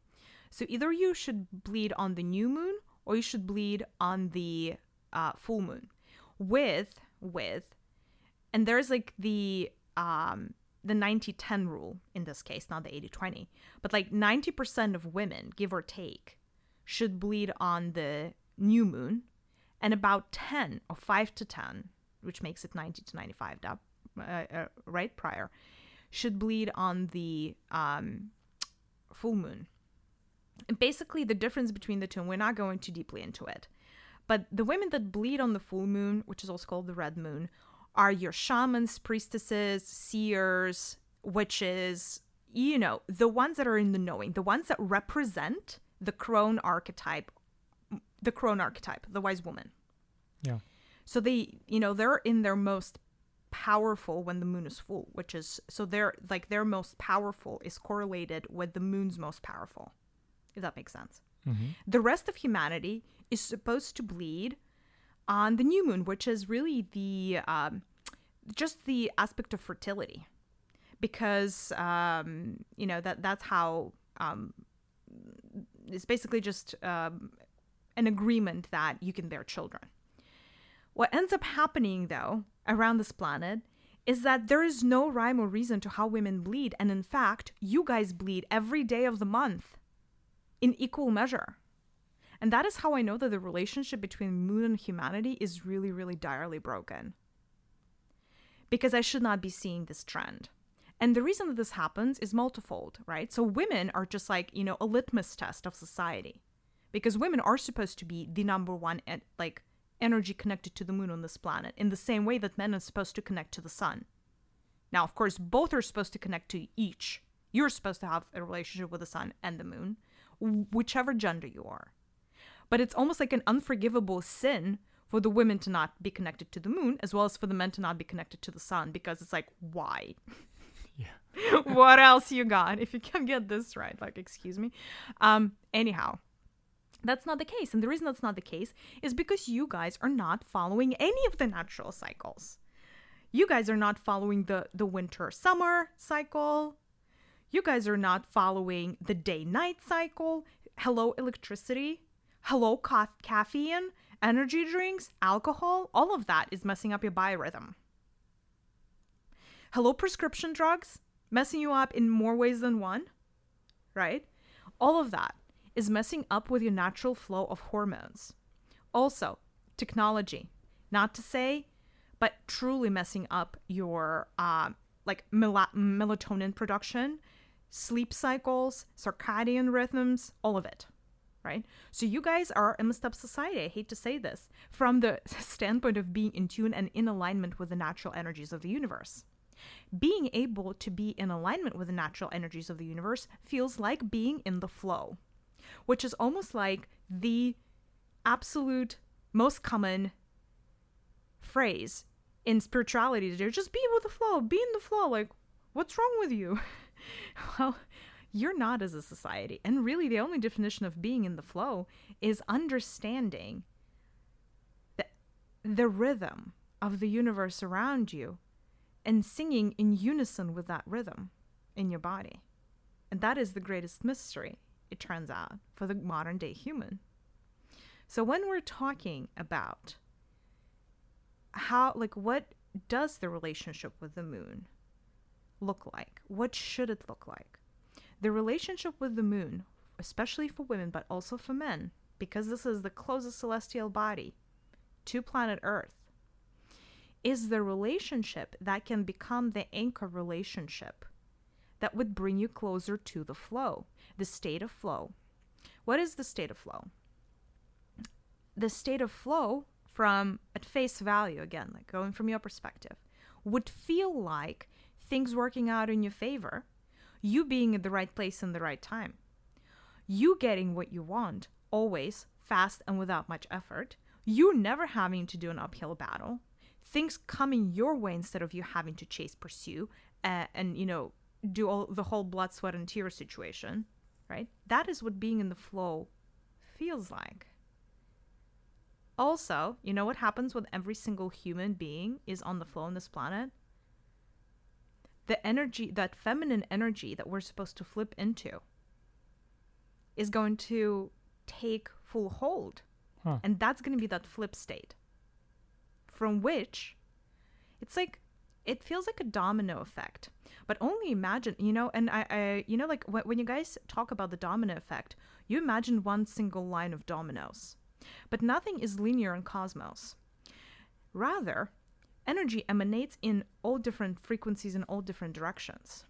So either you should bleed on the new moon or you should bleed on the uh, full moon. With, with, and there's like the, um, the 90 10 rule in this case, not the 80 20, but like 90% of women, give or take, should bleed on the new moon, and about 10 or 5 to 10, which makes it 90 to 95, da- uh, uh, right prior, should bleed on the um, full moon. And basically, the difference between the two, and we're not going too deeply into it, but the women that bleed on the full moon, which is also called the red moon, are your shamans, priestesses, seers, witches, you know, the ones that are in the knowing, the ones that represent the crone archetype, the crone archetype, the wise woman. Yeah. So they, you know, they're in their most powerful when the moon is full, which is so they're like their most powerful is correlated with the moon's most powerful, if that makes sense. Mhm. The rest of humanity is supposed to bleed on the new moon, which is really the um, just the aspect of fertility, because um, you know that that's how um, it's basically just um, an agreement that you can bear children. What ends up happening, though, around this planet is that there is no rhyme or reason to how women bleed. And in fact, you guys bleed every day of the month in equal measure. And that is how I know that the relationship between moon and humanity is really, really direly broken. Because I should not be seeing this trend. And the reason that this happens is multifold, right? So women are just like, you know, a litmus test of society. Because women are supposed to be the number one, en- like, energy connected to the moon on this planet, in the same way that men are supposed to connect to the sun. Now, of course, both are supposed to connect to each. You're supposed to have a relationship with the sun and the moon, whichever gender you are. But it's almost like an unforgivable sin for the women to not be connected to the moon, as well as for the men to not be connected to the sun, because it's like, why? Yeah. what else you got? If you can get this right, like, excuse me. Um, anyhow, that's not the case. And the reason that's not the case is because you guys are not following any of the natural cycles. You guys are not following the, the winter summer cycle. You guys are not following the day night cycle. Hello, electricity. Hello, ca- caffeine, energy drinks, alcohol. All of that is messing up your biorhythm. Hello, prescription drugs, messing you up in more ways than one, right? All of that is messing up with your natural flow of hormones. Also, technology, not to say, but truly messing up your um, like mela- melatonin production, sleep cycles, circadian rhythms, all of it. Right? So you guys are a messed up society. I hate to say this from the standpoint of being in tune and in alignment with the natural energies of the universe. Being able to be in alignment with the natural energies of the universe feels like being in the flow which is almost like the absolute most common phrase in spirituality just be with the flow be in the flow like what's wrong with you well you're not as a society and really the only definition of being in the flow is understanding the, the rhythm of the universe around you and singing in unison with that rhythm in your body. And that is the greatest mystery it turns out for the modern day human. So when we're talking about how like what does the relationship with the moon look like? What should it look like? The relationship with the moon, especially for women but also for men, because this is the closest celestial body to planet Earth, is the relationship that can become the anchor relationship that would bring you closer to the flow, the state of flow. What is the state of flow? The state of flow from at face value again like going from your perspective would feel like things working out in your favor you being at the right place in the right time you getting what you want always fast and without much effort you never having to do an uphill battle things coming your way instead of you having to chase pursue uh, and you know do all the whole blood sweat and tears situation right that is what being in the flow feels like also, you know what happens with every single human being is on the flow on this planet? The energy, that feminine energy that we're supposed to flip into, is going to take full hold. Huh. And that's going to be that flip state from which it's like, it feels like a domino effect. But only imagine, you know, and I, I you know, like when, when you guys talk about the domino effect, you imagine one single line of dominoes but nothing is linear in cosmos. Rather, energy emanates in all different frequencies in all different directions.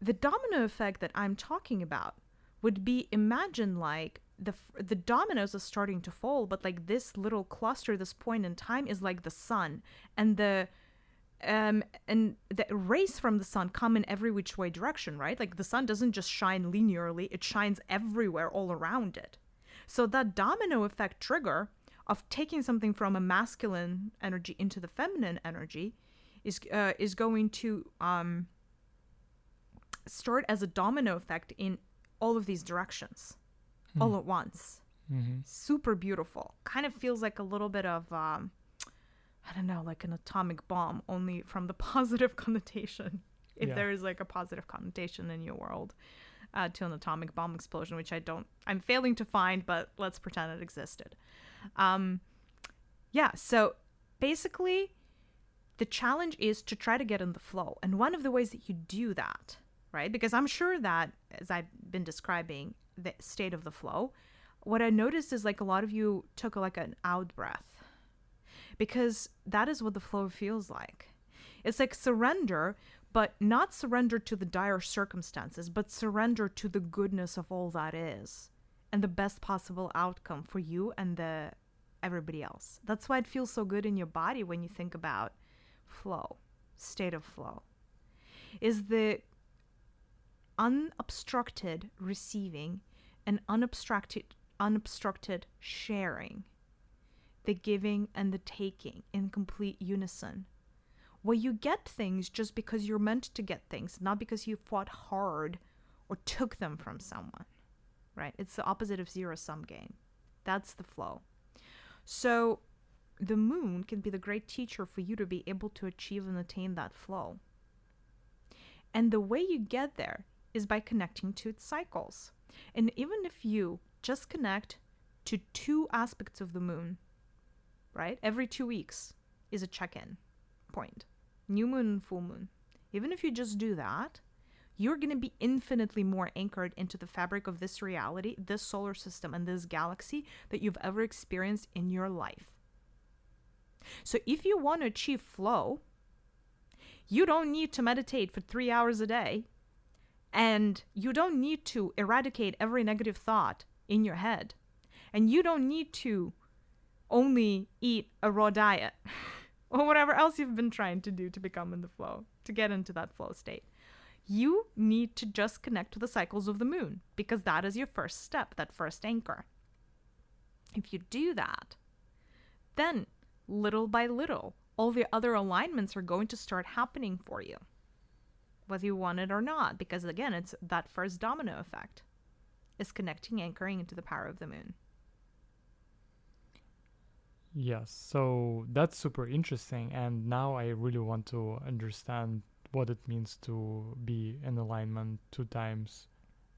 The domino effect that I'm talking about would be imagine like the the dominoes are starting to fall, but like this little cluster, this point in time is like the sun, and the um and the rays from the sun come in every which way direction, right? Like the sun doesn't just shine linearly; it shines everywhere, all around it. So that domino effect trigger of taking something from a masculine energy into the feminine energy is uh, is going to um, start as a domino effect in all of these directions, Hmm. all at once. Mm-hmm. Super beautiful. Kind of feels like a little bit of um, I don't know, like an atomic bomb, only from the positive connotation. If Yeah. there is like a positive connotation in your world uh, to an atomic bomb explosion, which I don't, I'm failing to find, but let's pretend it existed. Um, yeah, so basically, the challenge is to try to get in the flow. And one of the ways that you do that, right? Because I'm sure that, as I've been describing the state of the flow, what I noticed is like a lot of you took like an out breath because that is what the flow feels like. It's like surrender, but not surrender to the dire circumstances, but surrender to the goodness of all that is and the best possible outcome for you and the everybody else. That's why it feels so good in your body when you think about flow, state of flow. Is the unobstructed receiving and unobstructed unobstructed sharing, the giving and the taking in complete unison where you get things just because you're meant to get things, not because you fought hard or took them from someone, right? It's the opposite of zero sum game. That's the flow. So the moon can be the great teacher for you to be able to achieve and attain that flow. And the way you get there is by connecting to its cycles. And even if you just connect to two aspects of the moon, right? Every two weeks is a check in point new moon and full moon. Even if you just do that, you're going to be infinitely more anchored into the fabric of this reality, this solar system, and this galaxy that you've ever experienced in your life. So, if you want to achieve flow, you don't need to meditate for three hours a day, and you don't need to eradicate every negative thought in your head, and you don't need to only eat a raw diet. or whatever else you've been trying to do to become in the flow, to get into that flow state. You need to just connect to the cycles of the moon because that is your first step, that first anchor. If you do that, then little by little, all the other alignments are going to start happening for you, whether you want it or not. Because again, it's that first domino effect is connecting, anchoring into the power of the moon. Yes, so that's super interesting. And now I really want to understand what it means to be in alignment two times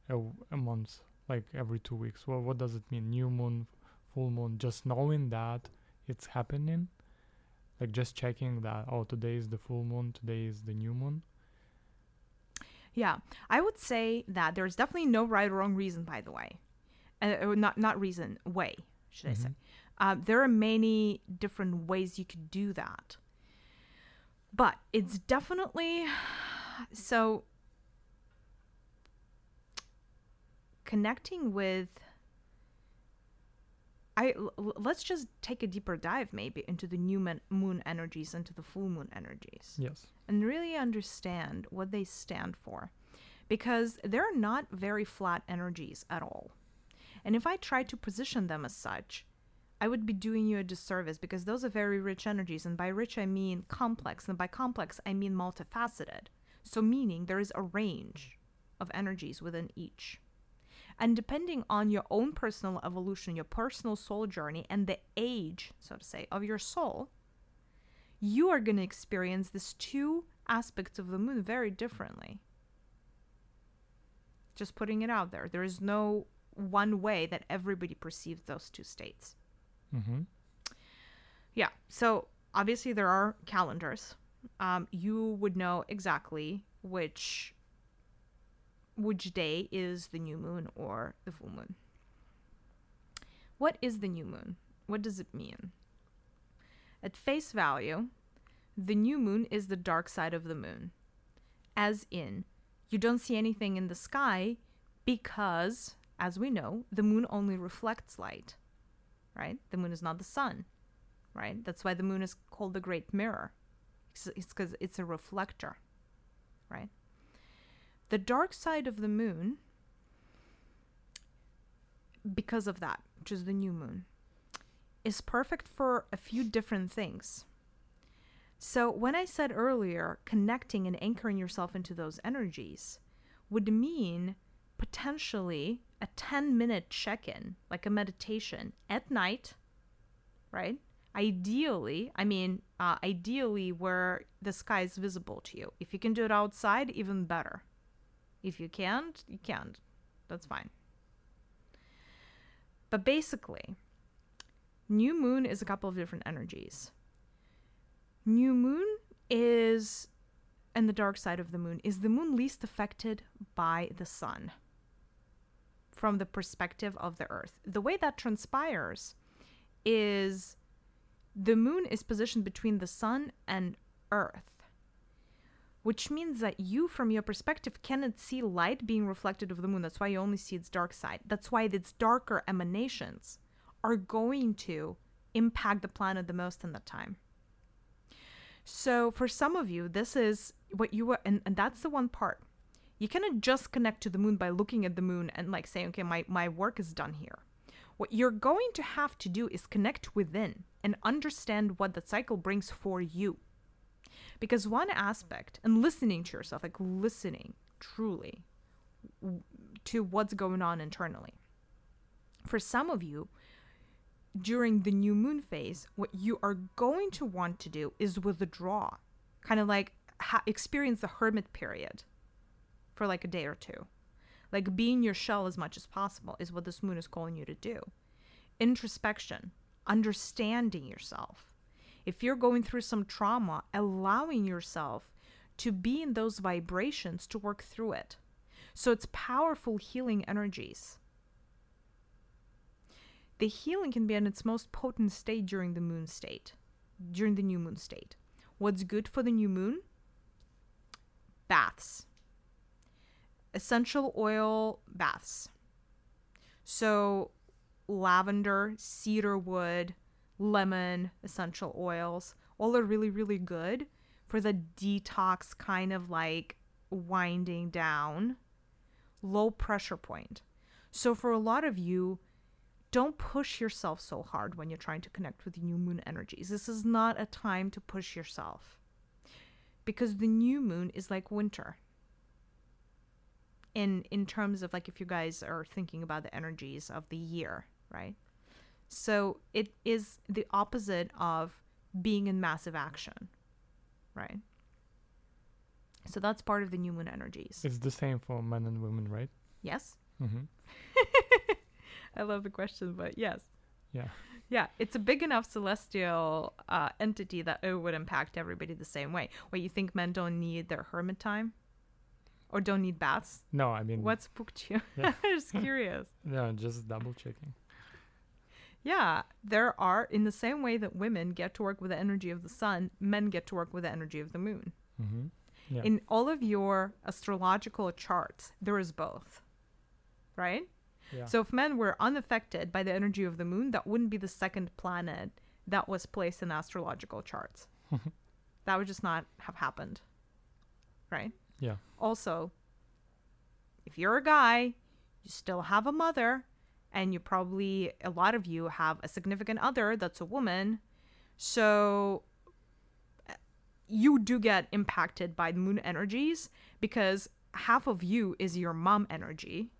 a, a month, like every two weeks. Well, what does it mean? New moon, full moon, just knowing that it's happening, like just checking that, oh, today is the full moon, today is the new moon. Yeah, I would say that there's definitely no right or wrong reason, by the way. Uh, not, not reason, way, should I say. Uh, there are many different ways you could do that. But it's definitely so connecting with I l- let's just take a deeper dive maybe into the new mon- moon energies into the full moon energies Yes. and really understand what they stand for because they're not very flat energies at all. And if I try to position them as such, I would be doing you a disservice because those are very rich energies. And by rich, I mean complex. And by complex, I mean multifaceted. So, meaning there is a range of energies within each. And depending on your own personal evolution, your personal soul journey, and the age, so to say, of your soul, you are going to experience these two aspects of the moon very differently. Just putting it out there. There is no one way that everybody perceives those two states. Mm-hmm. Yeah. So obviously there are calendars. Um, you would know exactly which which day is the new moon or the full moon. What is the new moon? What does it mean? At face value, the new moon is the dark side of the moon. As in, you don't see anything in the sky because, as we know, the moon only reflects light right? The moon is not the sun, right? That's why the moon is called the great mirror. It's because it's a reflector, right? The dark side of the moon, because of that, which is the new moon, is perfect for a few different things. So, when I said earlier, connecting and anchoring yourself into those energies would mean potentially a 10 minute check in, like a meditation at night, right? Ideally, I mean, uh, ideally where the sky is visible to you. If you can do it outside, even better. If you can't, you can't. That's fine. But basically, new moon is a couple of different energies. New moon is, and the dark side of the moon, is the moon least affected by the sun from the perspective of the earth. The way that transpires is the moon is positioned between the sun and earth, which means that you, from your perspective, cannot see light being reflected of the moon. That's why you only see its dark side. That's why its darker emanations are going to impact the planet the most in that time. So, for some of you, this is what you were, and, and that's the one part you cannot just connect to the moon by looking at the moon and like saying, okay, my, my work is done here. What you're going to have to do is connect within and understand what the cycle brings for you. Because one aspect, and listening to yourself, like listening truly to what's going on internally. For some of you, during the new moon phase, what you are going to want to do is withdraw, kind of like ha- experience the hermit period for like a day or two. Like be in your shell as much as possible is what this moon is calling you to do. Introspection, understanding yourself. If you're going through some trauma, allowing yourself to be in those vibrations to work through it. So it's powerful healing energies. The healing can be in its most potent state during the moon state, during the new moon state. What's good for the new moon? Baths essential oil baths. So, lavender, cedarwood, lemon essential oils, all are really, really good for the detox kind of like winding down, low pressure point. So, for a lot of you, don't push yourself so hard when you're trying to connect with new moon energies. This is not a time to push yourself because the new moon is like winter. In in terms of like if you guys are thinking about the energies of the year, right? So it is the opposite of being in massive action, right? So that's part of the new moon energies. It's the same for men and women, right? Yes? Mm-hmm. I love the question, but yes. Yeah. Yeah, it's a big enough celestial uh, entity that it would impact everybody the same way. What you think men don't need their hermit time, or don't need baths? No, I mean, What spooked you? Yeah. Just curious. no, just double checking. Yeah, there are in the same way that women get to work with the energy of the sun, men get to work with the energy of the moon. Mm-hmm. Yeah. In all of your astrological charts, there is both, right? yeah. So if men were unaffected by the energy of the moon, that wouldn't be the second planet that was placed in astrological charts. that would just not have happened. Right? Yeah. Also, if you're a guy, you still have a mother, and you probably, a lot of you have a significant other that's a woman. So uh, you do get impacted by the moon energies because half of you is your mom energy,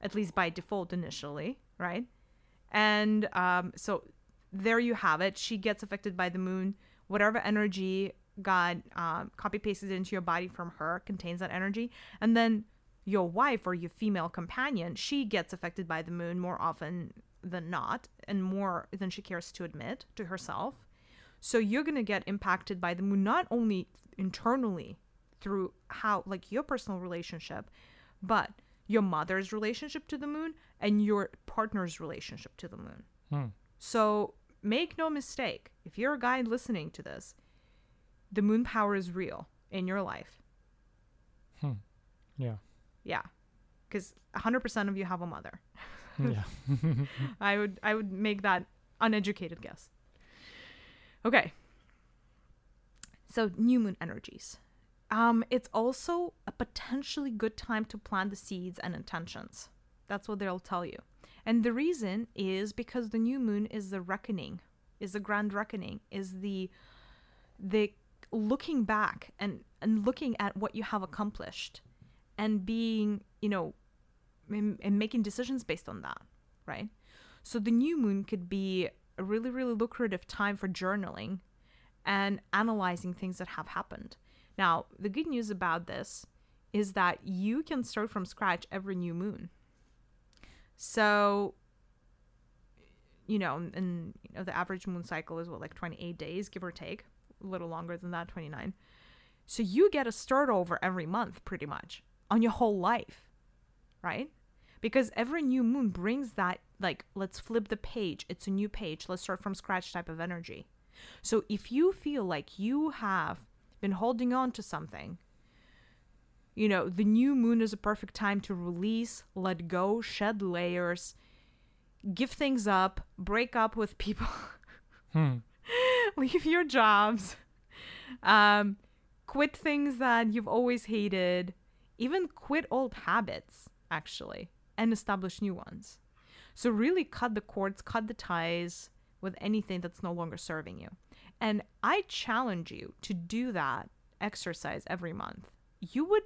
at least by default initially, right? And um, so there you have it. She gets affected by the moon. Whatever energy got um, copy pasted into your body from her contains that energy. And then your wife or your female companion, she gets affected by the moon more often than not and more than she cares to admit to herself. So you're going to get impacted by the moon not only internally through how, like your personal relationship, but your mother's relationship to the moon and your partner's relationship to the moon. Hmm. So make no mistake, if you're a guy listening to this, the moon power is real in your life. Hmm. Yeah. Yeah. Cuz 100% of you have a mother. yeah. I would I would make that uneducated guess. Okay. So new moon energies. Um, it's also a potentially good time to plant the seeds and intentions. That's what they'll tell you. And the reason is because the new moon is the reckoning, is the grand reckoning, is the the looking back and and looking at what you have accomplished and being, you know, and, making decisions based on that, right? So the new moon could be a really, really lucrative time for journaling and analyzing things that have happened. Now, the good news about this is that you can start from scratch every new moon. So, you know, and you know, the average moon cycle is what, like 28 days, give or take, a little longer than that, 29. So you get a start over every month pretty much on your whole life, right? Because every new moon brings that, like, let's flip the page. It's a new page. Let's start from scratch type of energy. So if you feel like you have been holding on to something, you know, the new moon is a perfect time to release, let go, shed layers, give things up, break up with people, Hmm. leave your jobs, um, quit things that you've always hated, even quit old habits, actually, and establish new ones. So, really cut the cords, cut the ties with anything that's no longer serving you. And I challenge you to do that exercise every month. You would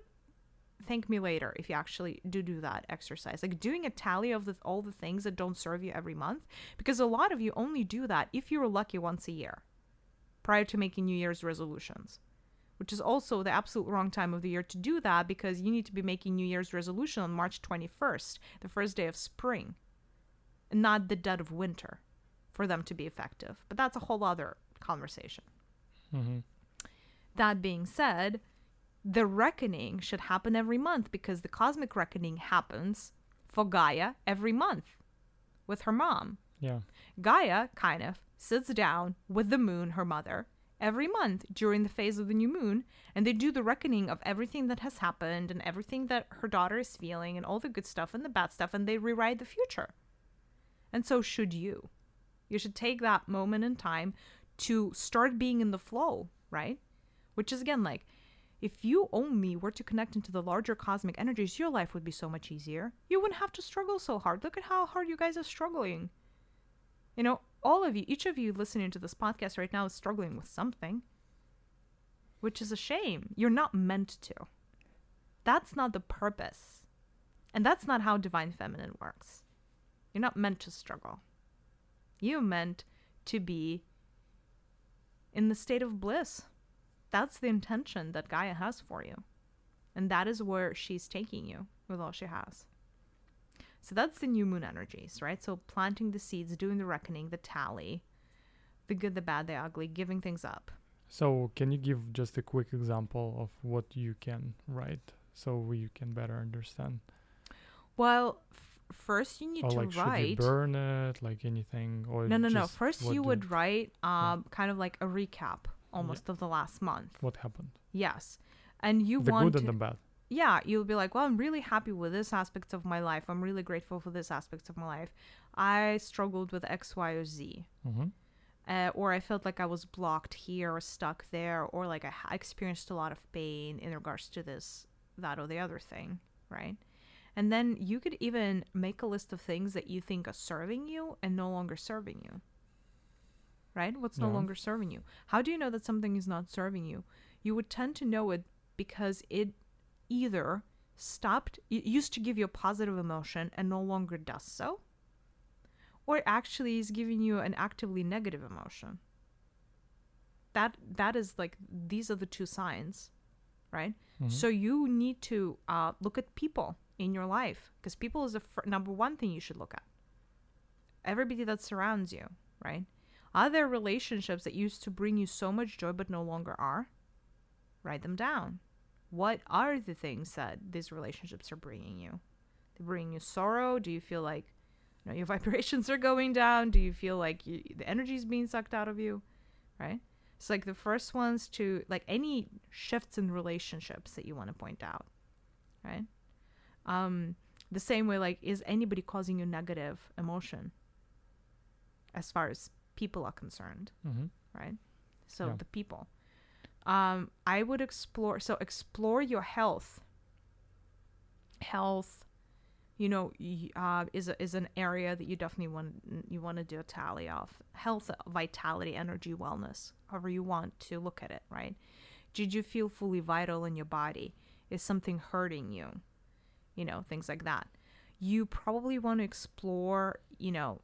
thank me later if you actually do do that exercise like doing a tally of the, all the things that don't serve you every month because a lot of you only do that if you're lucky once a year prior to making new year's resolutions which is also the absolute wrong time of the year to do that because you need to be making new year's resolution on march 21st the first day of spring not the dead of winter for them to be effective but that's a whole other conversation Mm-hmm. that being said, the reckoning should happen every month because the cosmic reckoning happens for Gaia every month with her mom. Yeah. Gaia kind of sits down with the moon, her mother, every month during the phase of the new moon, and they do the reckoning of everything that has happened and everything that her daughter is feeling and all the good stuff and the bad stuff, and they rewrite the future. And so should you. You should take that moment in time to start being in the flow, right? Which is again like If you only were to connect into the larger cosmic energies, your life would be so much easier. You wouldn't have to struggle so hard. Look at how hard you guys are struggling. You know, all of you, each of you listening to this podcast right now is struggling with something, which is a shame. You're not meant to. That's not the purpose. And that's not how divine feminine works. You're not meant to struggle. You're meant to be in the state of bliss. That's the intention that Gaia has for you. And that is where she's taking you with all she has. So that's the new moon energies, right? So planting the seeds, doing the reckoning, the tally, the good, the bad, the ugly, giving things up. So can you give just a quick example of what you can write so we can better understand? Well, f- first you need or to like should you write. burn it, like anything, or no, no, no. First you would write um, kind of like a recap almost of the last month. what happened, Yes. And you the want good and the bad. Yeah, you'll be like, well, I'm really happy with this aspect of my life. I'm really grateful for this aspect of my life. I struggled with X, Y, or Z. Mm-hmm. Uh, or I felt like I was blocked here or stuck there, or like I experienced a lot of pain in regards to this, that, or the other thing, right? And then you could even make a list of things that you think are serving you and no longer serving you, right? What's no Yeah. longer serving you? How do you know that something is not serving you? You would tend to know it because it either stopped, it used to give you a positive emotion and no longer does so, or actually is giving you an actively negative emotion. That that is like these are the two signs, right? Mhm. So you need to uh, look at people in your life because people is the fir- number one thing you should look at. Everybody that surrounds you, right? Are there relationships that used to bring you so much joy but no longer are? Write them down. What are the things that these relationships are bringing you? They bring you sorrow? Do you feel like you know, your vibrations are going down? Do you feel like you, the energy is being sucked out of you? Right? It's like the first ones to like any shifts in relationships that you want to point out, right? Um, the same way, like, is anybody causing you negative emotion as far as people are concerned? Mm-hmm. right? So Yeah. the people. Um, I would explore. So explore your health. Health, you know, uh, is a, is an area that you definitely want you want to do a tally of. Health, vitality, energy, wellness, however you want to look at it, right? Did you feel fully vital in your body? Is something hurting you? You know, things like that. You probably want to explore, you know,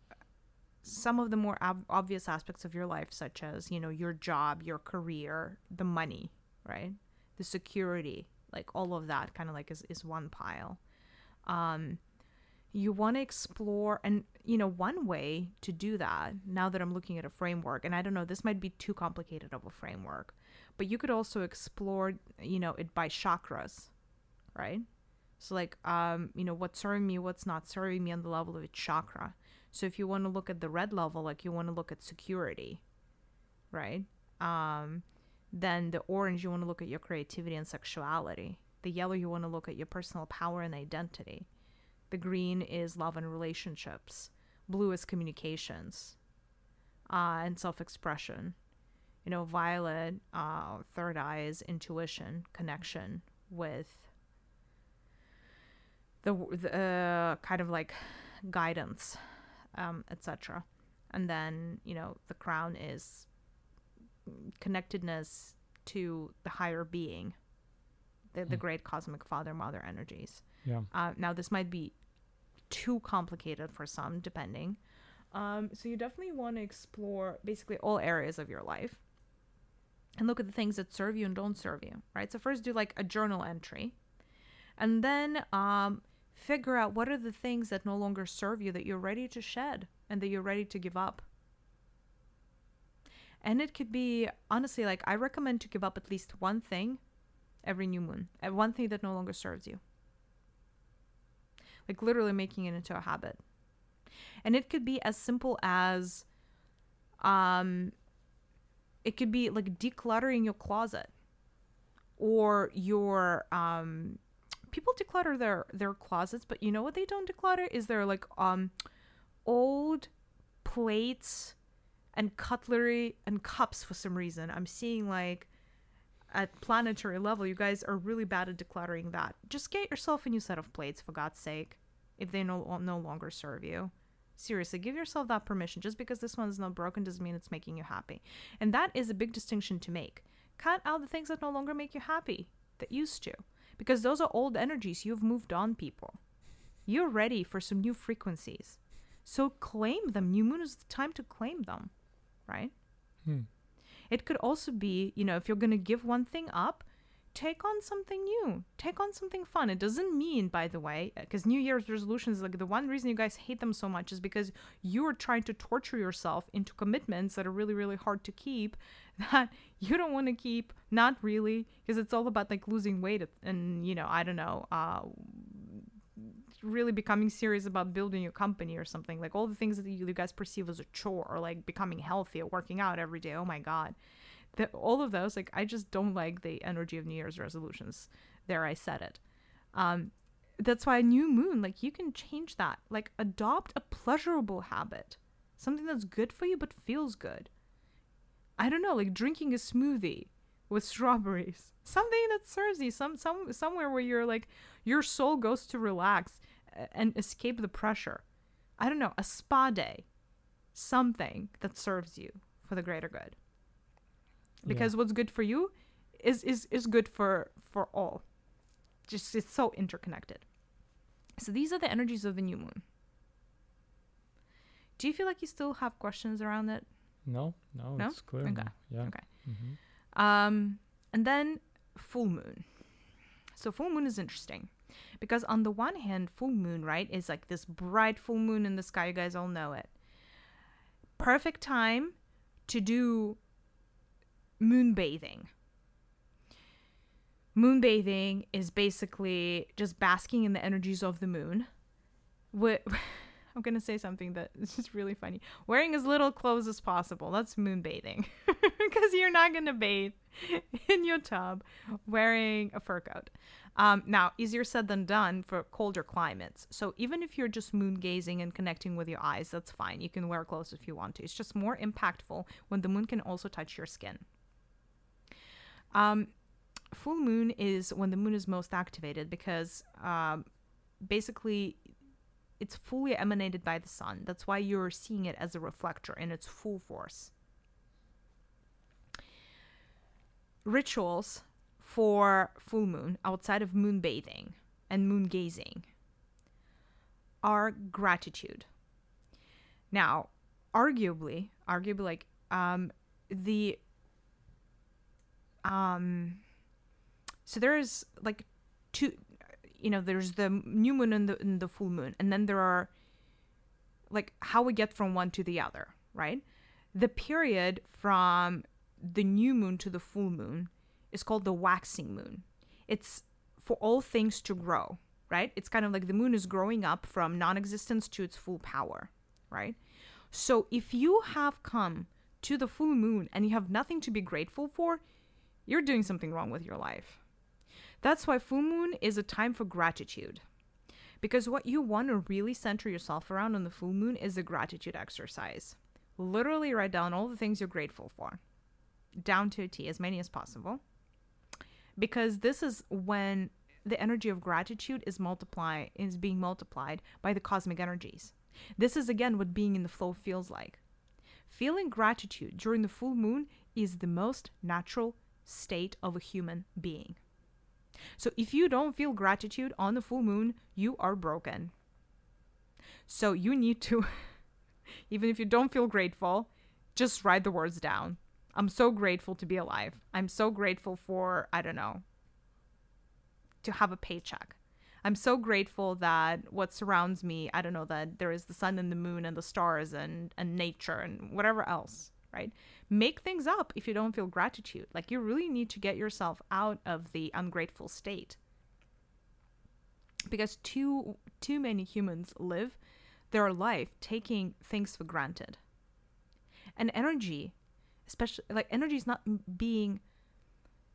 some of the more ob- obvious aspects of your life such as you know your job your career the money right? The security like all of that kind of like is, is one pile. Um you want to explore and you know one way to do that now that i'm looking at a framework and i don't know this might be too complicated of a framework but you could also explore you know it by chakras right? So like um you know what's serving me what's not serving me on the level of its chakra so if you want to look at the red level, like you want to look at security, right? Um, then the orange, you want to look at your creativity and sexuality. The yellow, you want to look at your personal power and identity. The green is love and relationships. Blue is communications uh, and self expression. You know, violet, uh, third eye is intuition, connection with the, the uh, kind of like guidance um, etc. And then, you know, the crown is connectedness to the higher being, the, the Hmm. great cosmic father mother energies. Yeah. Uh, now, this might be too complicated for some, depending. Um, so, you definitely want to explore basically all areas of your life and look at the things that serve you and don't serve you, right? So, first do like a journal entry, and then um, figure out what are the things that no longer serve you that you're ready to shed and that you're ready to give up. And it could be honestly like I recommend to give up at least one thing every new moon, one thing that no longer serves you. Like literally making it into a habit. And it could be as simple as um it could be like decluttering your closet or your um people declutter their their closets but you know what they don't declutter is their like um old plates and cutlery and cups for some reason i'm seeing like at planetary level, you guys are really bad at decluttering that. Just get yourself a new set of plates, for God's sake, if they no, no longer serve you. Seriously, give yourself that permission. Just because this one is not broken doesn't mean it's making you happy. And that is a big distinction to make. Cut out the things that no longer make you happy, that used to. Because those are old energies. You've moved on, people. You're ready for some new frequencies. So claim them. New moon is the time to claim them, right? Hmm. It could also be, you know, if you're going to give one thing up, take on something new. Take on something fun. It doesn't mean, by the way, because New Year's resolutions, like the one reason you guys hate them so much is because you're trying to torture yourself into commitments that are really, really hard to keep that you don't want to keep. Not really, because it's all about like losing weight and, you know, I don't know, uh, really becoming serious about building your company or something. Like all the things that you, guys perceive as a chore or like becoming healthy or working out every day oh my god. That all of those like i just don't like the energy of new year's resolutions. There i said it. Um that's why new moon like you can change that. Like adopt a pleasurable habit. Something that's good for you but feels good i don't know like drinking a smoothie with strawberries something that serves you some some somewhere where you're like your soul goes to relax and escape the pressure. I don't know, a spa day, something that serves you for the greater good. Because yeah. what's good for you is is is good for for all. Just it's so interconnected. So these are the energies of the new moon. Do you feel like you still have questions around it? No, no, no? it's clear. Okay. Now. Yeah. Okay. Mm-hmm. Um, and then full moon. So full moon is interesting because on the one hand, full moon, right, is like this bright full moon in the sky. You guys all know it. Perfect time to do moon bathing. Moon bathing is basically just basking in the energies of the moon. What I'm gonna say something that is just really funny. Wearing as little clothes as possible. That's moon bathing, because you're not gonna bathe in your tub wearing a fur coat. Um, now, easier said than done for colder climates. So even if you're just moon gazing and connecting with your eyes, that's fine. You can wear clothes if you want to. It's just more impactful when the moon can also touch your skin. Um, full moon is when the moon is most activated because um, basically it's fully emanated by the sun. That's why you're seeing it as a reflector in its full force. Rituals for full moon outside of moon bathing and moon gazing are gratitude. Now, arguably, arguably like um the um so there's like two you know there's the new moon and the, and the full moon and then there are like how we get from one to the other right the period from the new moon to the full moon is called the waxing moon. It's for all things to grow, right? It's kind of like the moon is growing up from non existence to its full power, right? So if you have come to the full moon and you have nothing to be grateful for, you're doing something wrong with your life. That's why full moon is a time for gratitude. Because what you want to really center yourself around on the full moon is a gratitude exercise. Literally write down all the things you're grateful for, down to a T, as many as possible because this is when the energy of gratitude is multiply is being multiplied by the cosmic energies. This is again what being in the flow feels like. Feeling gratitude during the full moon is the most natural state of a human being. So if you don't feel gratitude on the full moon, you are broken. So you need to even if you don't feel grateful, just write the words down. I'm so grateful to be alive. I'm so grateful for, I don't know, to have a paycheck. I'm so grateful that what surrounds me, I don't know, that there is the sun and the moon and the stars and, and nature and whatever else, right? Make things up if you don't feel gratitude. Like you really need to get yourself out of the ungrateful state. Because too too many humans live their life taking things for granted. And energy especially like energy is not being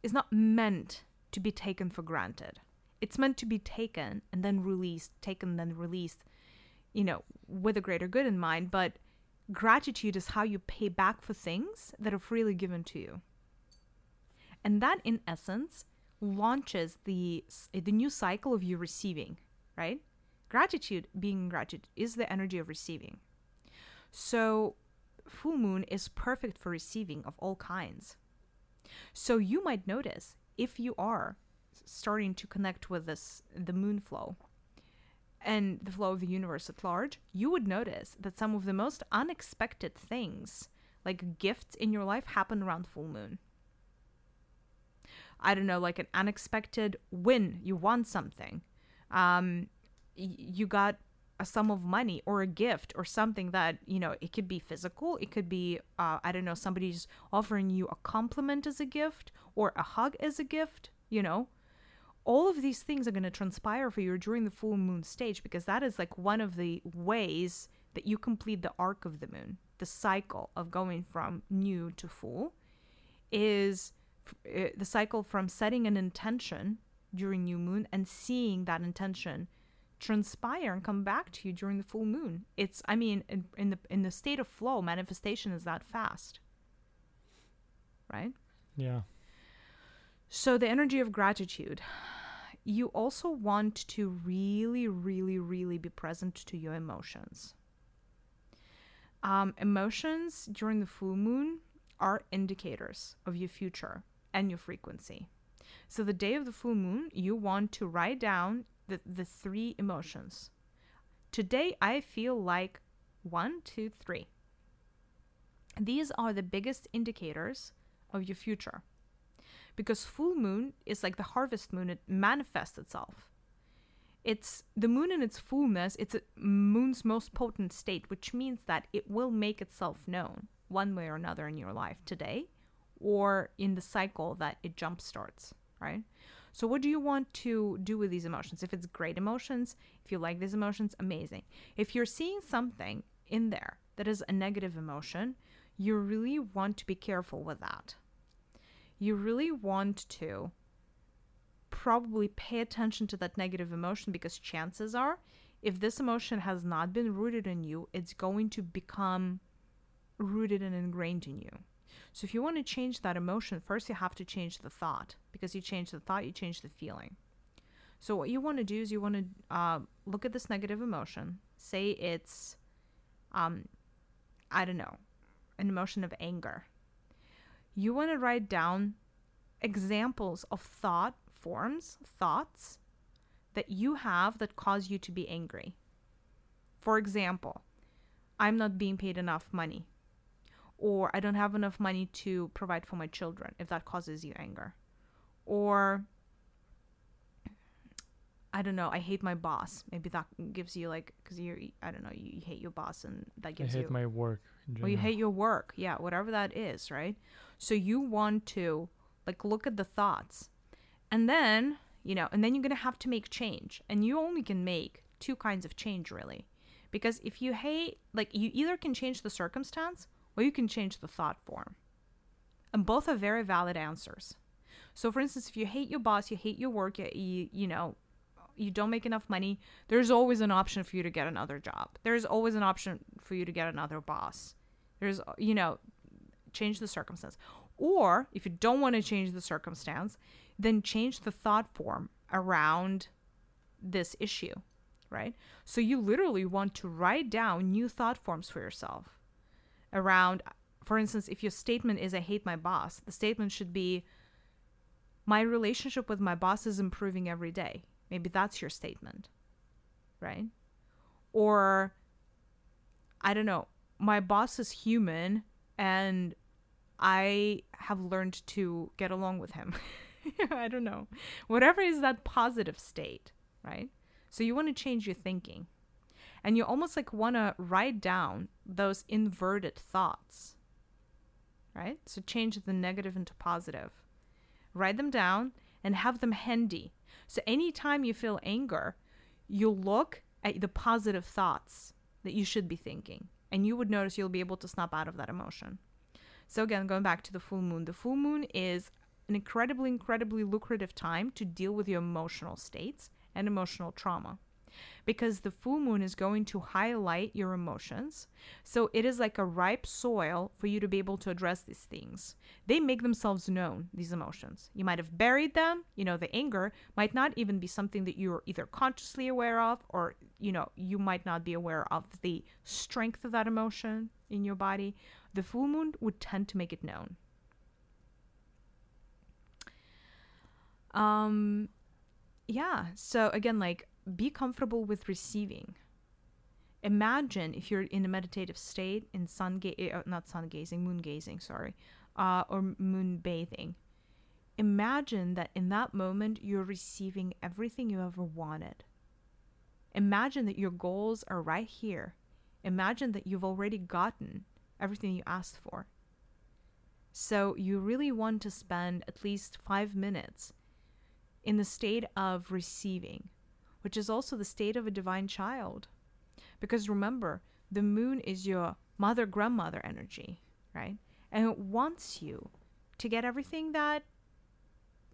is not meant to be taken for granted it's meant to be taken and then released taken then released you know with a greater good in mind but gratitude is how you pay back for things that are freely given to you And that, in essence, launches the, the new cycle of you receiving, right? Gratitude, being gratitude, is the energy of receiving. So, full moon is perfect for receiving of all kinds. So, you might notice if you are starting to connect with this, the moon flow, and the flow of the universe at large, you would notice that some of the most unexpected things, like gifts in your life, happen around full moon. I don't know, like an unexpected win, you won something. Um, y- you got a sum of money or a gift or something that, you know, it could be physical, it could be, uh, I don't know, somebody's offering you a compliment as a gift or a hug as a gift, you know all of these things are going to transpire for you during the full moon stage because that is like one of the ways that you complete the arc of the moon the cycle of going from new to full is uh, the cycle from setting an intention during new moon and seeing that intention transpire and come back to you during the full moon. It's i mean in, in the in the state of flow manifestation is that fast. Right? Yeah so, the energy of gratitude. You also want to really, really, really be present to your emotions. Um, emotions during the full moon are indicators of your future and your frequency. So, the day of the full moon, you want to write down the, the three emotions. Today, I feel like one, two, three. These are the biggest indicators of your future because full moon is like the harvest moon it manifests itself. It's the moon in its fullness it's moon's most potent state which means that it will make itself known one way or another in your life today or in the cycle that it jump starts right? So what do you want to do with these emotions? If it's great emotions if you like these emotions amazing. If you're seeing something in there that is a negative emotion you really want to be careful with that you really want to probably pay attention to that negative emotion because chances are if this emotion has not been rooted in you, it's going to become rooted and ingrained in you. So if you want to change that emotion, first you have to change the thought because you change the thought, you change the feeling. So what you want to do is you want to uh, look at this negative emotion. Say it's, um, I don't know, an emotion of anger you want to write down examples of thought forms, thoughts that you have that cause you to be angry. For example, I'm not being paid enough money, or I don't have enough money to provide for my children, if that causes you anger. Or I don't know, I hate my boss. Maybe that gives you like, because you're, I don't know, you, you, hate your boss and that gives you. I hate you, my work. Or you hate your work. Yeah, whatever that is, right? So you want to like look at the thoughts. And then, you know, and then you're going to have to make change. And you only can make two kinds of change really. Because if you hate like you either can change the circumstance or you can change the thought form. And both are very valid answers. So for instance, if you hate your boss, you hate your work, you, you, you know, you don't make enough money, there's always an option for you to get another job. There's always an option for you to get another boss. There's, you know, change the circumstance. Or if you don't want to change the circumstance, then change the thought form around this issue, right? So you literally want to write down new thought forms for yourself around, for instance, if your statement is, I hate my boss, the statement should be, my relationship with my boss is improving every day. Maybe that's your statement, right? Or, I don't know, my boss is human and I have learned to get along with him. I don't know. Whatever is that positive state, right? So you want to change your thinking. And you almost like want to write down those inverted thoughts, right? So change the negative into positive. Write them down and have them handy. So anytime you feel anger, you look at the positive thoughts that you should be thinking. And you would notice you'll be able to snap out of that emotion. So, again, going back to the full moon, the full moon is an incredibly, incredibly lucrative time to deal with your emotional states and emotional trauma. Because the full moon is going to highlight your emotions. So it is like a ripe soil for you to be able to address these things. They make themselves known, these emotions. You might have buried them, you know, the anger might not even be something that you're either consciously aware of or, you know, you might not be aware of the strength of that emotion in your body. The full moon would tend to make it known. Um yeah, so again like be comfortable with receiving. Imagine if you're in a meditative state in sun ga- uh, not sun gazing, moon gazing, sorry, uh, or moon bathing. Imagine that in that moment you're receiving everything you ever wanted. Imagine that your goals are right here. Imagine that you've already gotten everything you asked for. So you really want to spend at least five minutes in the state of receiving which is also the state of a divine child. Because remember, the moon is your mother grandmother energy, right? And it wants you to get everything that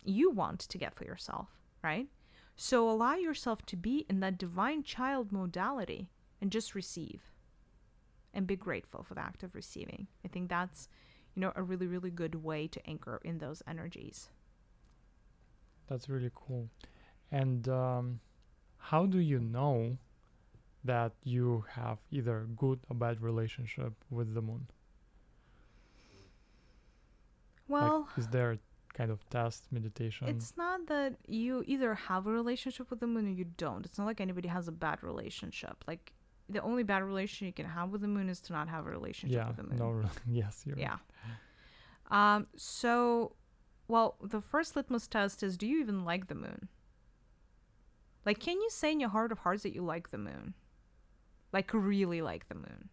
you want to get for yourself, right? So allow yourself to be in that divine child modality and just receive and be grateful for the act of receiving. I think that's, you know, a really, really good way to anchor in those energies. That's really cool. And um, how do you know that you have either good or bad relationship with the moon? Well, like, is there a kind of test meditation? It's not that you either have a relationship with the moon or you don't. It's not like anybody has a bad relationship. Like the only bad relationship you can have with the moon is to not have a relationship yeah, with the moon. No, yes, you're yeah. Right. Um. So, well, the first litmus test is: Do you even like the moon? Like, can you say in your heart of hearts that you like the moon? Like, really like the moon?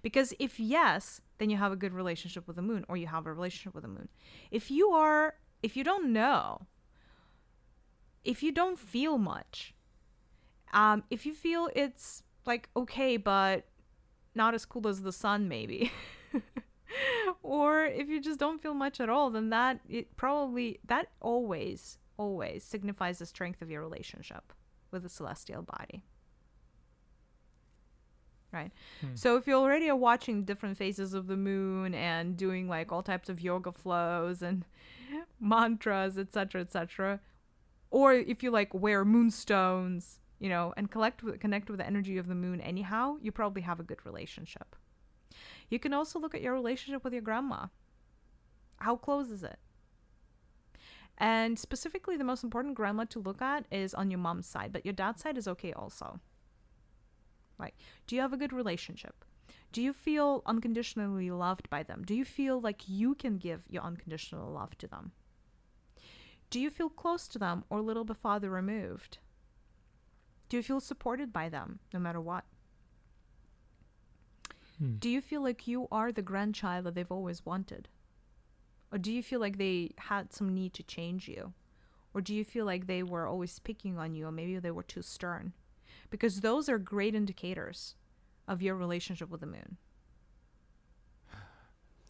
Because if yes, then you have a good relationship with the moon or you have a relationship with the moon. If you are, if you don't know, if you don't feel much, um, if you feel it's like okay, but not as cool as the sun, maybe. or if you just don't feel much at all, then that it probably that always always signifies the strength of your relationship with the celestial body. Right? Hmm. So if you already are watching different phases of the moon and doing like all types of yoga flows and mantras, etc., etc., or if you like wear moonstones, you know, and collect with, connect with the energy of the moon anyhow, you probably have a good relationship. You can also look at your relationship with your grandma. How close is it? And specifically, the most important grandma to look at is on your mom's side, but your dad's side is okay also. Like, do you have a good relationship? Do you feel unconditionally loved by them? Do you feel like you can give your unconditional love to them? Do you feel close to them or a little bit farther removed? Do you feel supported by them no matter what? Hmm. Do you feel like you are the grandchild that they've always wanted? Or do you feel like they had some need to change you? Or do you feel like they were always picking on you or maybe they were too stern? Because those are great indicators of your relationship with the moon.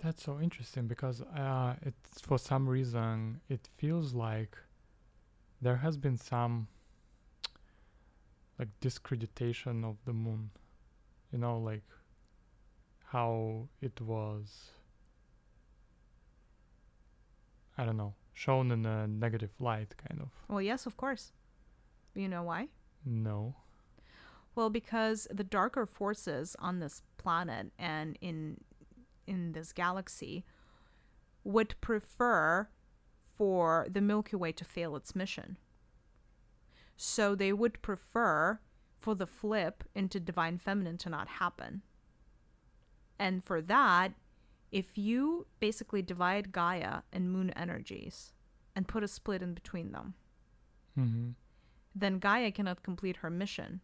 That's so interesting because uh, it's for some reason it feels like there has been some like discreditation of the moon. You know, like how it was I don't know, shown in a negative light, kind of. Well, yes, of course. You know why? No. Well, because the darker forces on this planet and in in this galaxy would prefer for the Milky Way to fail its mission. So they would prefer for the flip into divine feminine to not happen. And for that, if you basically divide Gaia and moon energies and put a split in between them, mm-hmm. then Gaia cannot complete her mission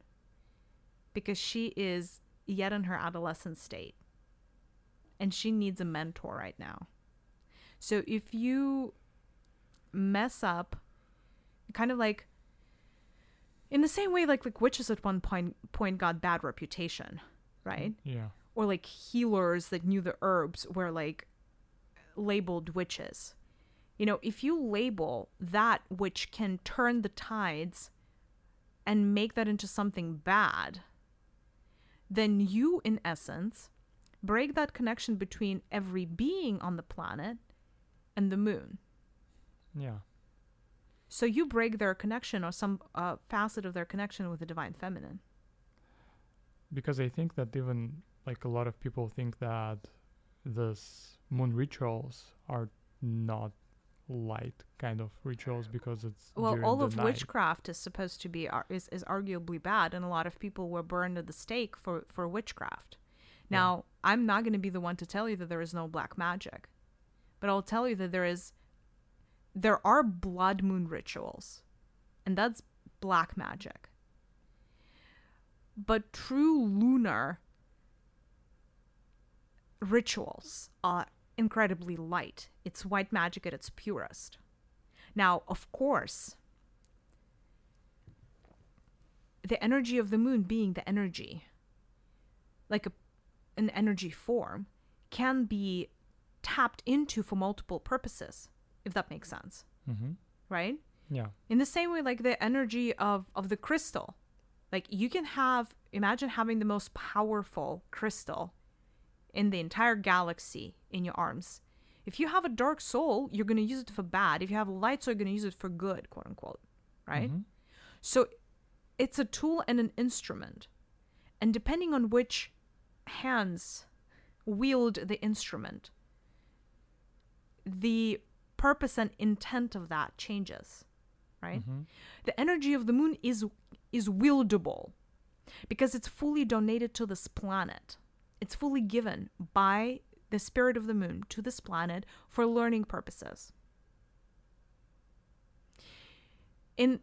because she is yet in her adolescent state and she needs a mentor right now. So if you mess up, kind of like in the same way like like witches at one point point got bad reputation, right? Yeah or like healers that knew the herbs were like labeled witches. You know, if you label that which can turn the tides and make that into something bad, then you, in essence, break that connection between every being on the planet and the moon. Yeah. So you break their connection or some uh, facet of their connection with the divine feminine. Because I think that even like a lot of people think that this moon rituals are not light kind of rituals because it's Well, all of night. witchcraft is supposed to be is, is arguably bad, and a lot of people were burned at the stake for for witchcraft. Yeah. Now, I'm not going to be the one to tell you that there is no black magic, but I'll tell you that there is there are blood moon rituals, and that's black magic. But true lunar rituals are incredibly light. It's white magic at its purest. Now, of course, the energy of the moon being the energy, like a, an energy form, can be tapped into for multiple purposes, if that makes sense, Mm-hmm. right? Yeah. In the same way, like the energy of, of the crystal. Like you can have, imagine having the most powerful crystal in the entire galaxy in your arms. If you have a dark soul, you're going to use it for bad. If you have a light soul, you're going to use it for good, quote unquote. Right? Mhm. So it's a tool and an instrument. And depending on which hands wield the instrument, the purpose and intent of that changes. Right? Mhm. the energy of the moon is is wieldable because it's fully donated to this planet it's fully given by the spirit of the moon to this planet for learning purposes. In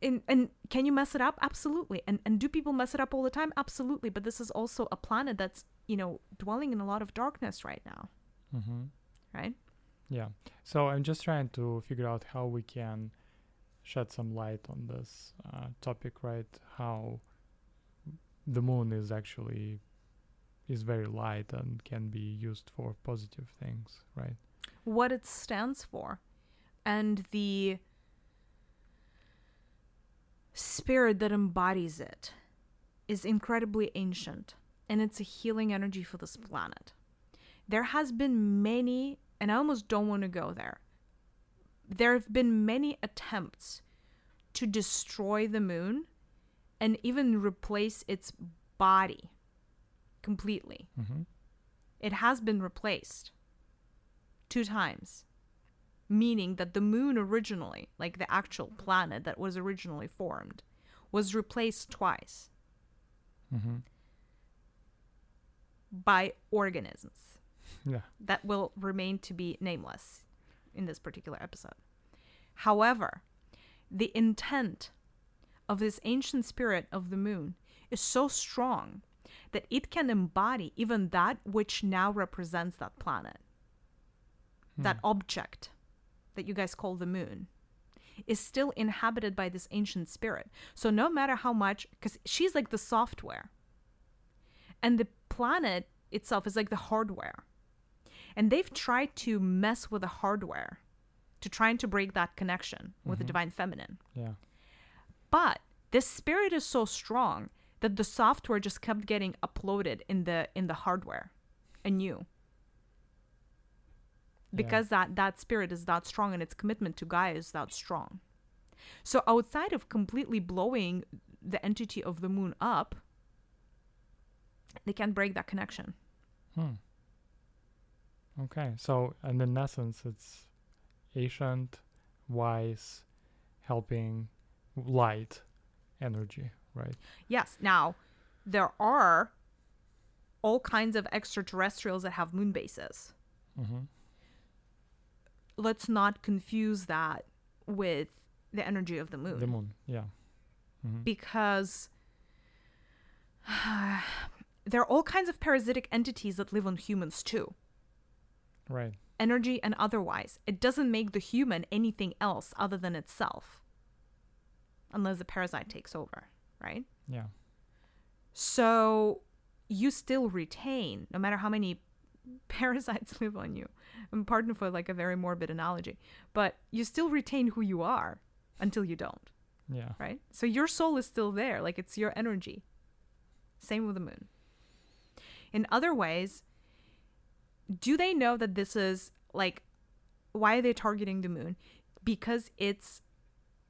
in and can you mess it up? Absolutely. And and do people mess it up all the time? Absolutely. But this is also a planet that's you know dwelling in a lot of darkness right now. Mhm. right? Yeah. So I'm just trying to figure out how we can shed some light on this uh, topic, right? How the moon is actually is very light and can be used for positive things, right? what it stands for and the spirit that embodies it is incredibly ancient and it's a healing energy for this planet. There has been many and I almost don't want to go there. There have been many attempts to destroy the moon and even replace its body completely. Mm-hmm. It has been replaced two times, meaning that the moon originally, like the actual planet that was originally formed, was replaced twice Mm-hmm. by organisms Yeah. that will remain to be nameless in this particular episode. However, the intent of this ancient spirit of the moon is so strong that it can embody even that which now represents that planet. Hmm. That object that you guys call the moon is still inhabited by this ancient spirit. So no matter how much, because she's like the software, and the planet itself is like the hardware. And they've tried to mess with the hardware to trying to break that connection with the mm-hmm. divine feminine. Yeah. But this spirit is so strong that the software just kept getting uploaded in the in the hardware anew. Yeah. Because that that spirit is that strong and its commitment to Gaia is that strong. So outside of completely blowing the entity of the moon up, they can't break that connection. Hmm. Okay. So, and in essence, it's ancient, wise, helping, light energy, right? Yes. Now, there are all kinds of extraterrestrials that have moon bases. Mm-hmm. Let's not confuse that with the energy of the moon. The moon. Yeah. Mm-hmm. because there are all kinds of parasitic entities that live on humans too, right. energy and otherwise. It doesn't make the human anything else other than itself, unless the parasite takes over, right? Yeah. So you still retain, no matter how many parasites live on you. And pardon for like a very morbid analogy, but you still retain who you are until you don't. Yeah. right? So your soul is still there, like it's your energy. Same with the moon. In other ways, do they know that this is like why are they targeting the moon? Because it's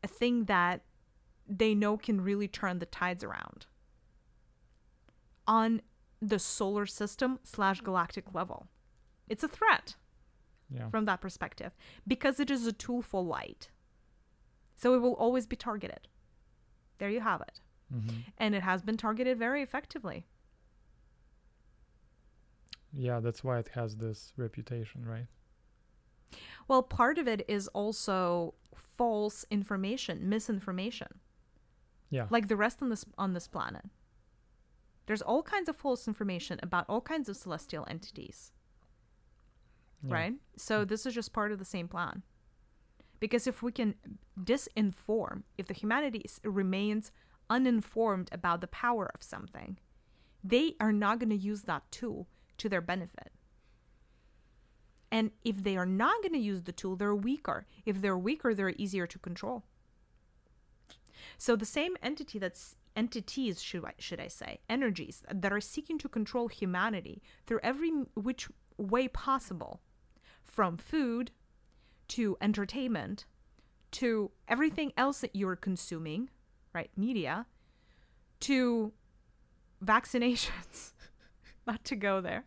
a thing that they know can really turn the tides around on the solar system slash galactic level. It's a threat Yeah. from that perspective because it is a tool for light. So it will always be targeted. There you have it. hmm And it has been targeted very effectively. Yeah, that's why it has this reputation, right? Well, part of it is also false information, misinformation, Yeah. like the rest on this on this planet. There's all kinds of false information about all kinds of celestial entities, yeah. right? So mm. this is just part of the same plan. Because if we can disinform, if the humanities remains uninformed about the power of something, they are not going to use that tool to their benefit. And if they are not going to use the tool, they're weaker. If they're weaker, they're easier to control. So the same entity that's entities should I, should I say energies that are seeking to control humanity through every which way possible, from food to entertainment to everything else that you're consuming, right? Media to vaccinations. Not to go there.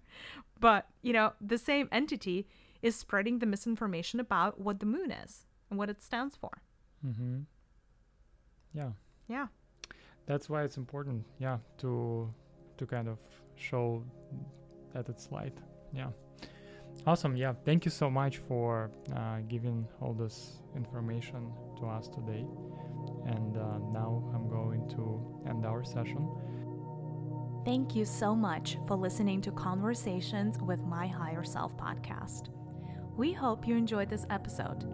But, you know, the same entity is spreading the misinformation about what the moon is and what it stands for. Mm-hmm. Yeah. Yeah. That's why it's important, yeah, to to kind of show that it's light. Yeah. Awesome. Yeah. Thank you so much for uh, giving all this information to us today. And uh, now I'm going to end our session. Thank you so much for listening to Conversations with My Higher Self podcast. We hope you enjoyed this episode.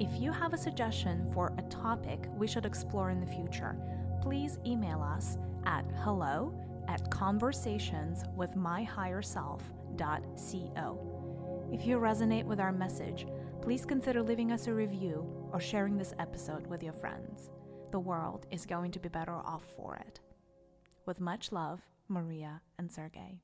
If you have a suggestion for a topic we should explore in the future, please email us at hello at conversationswithmyhigherself.co. If you resonate with our message, please consider leaving us a review or sharing this episode with your friends. The world is going to be better off for it. With much love, Maria and Sergey.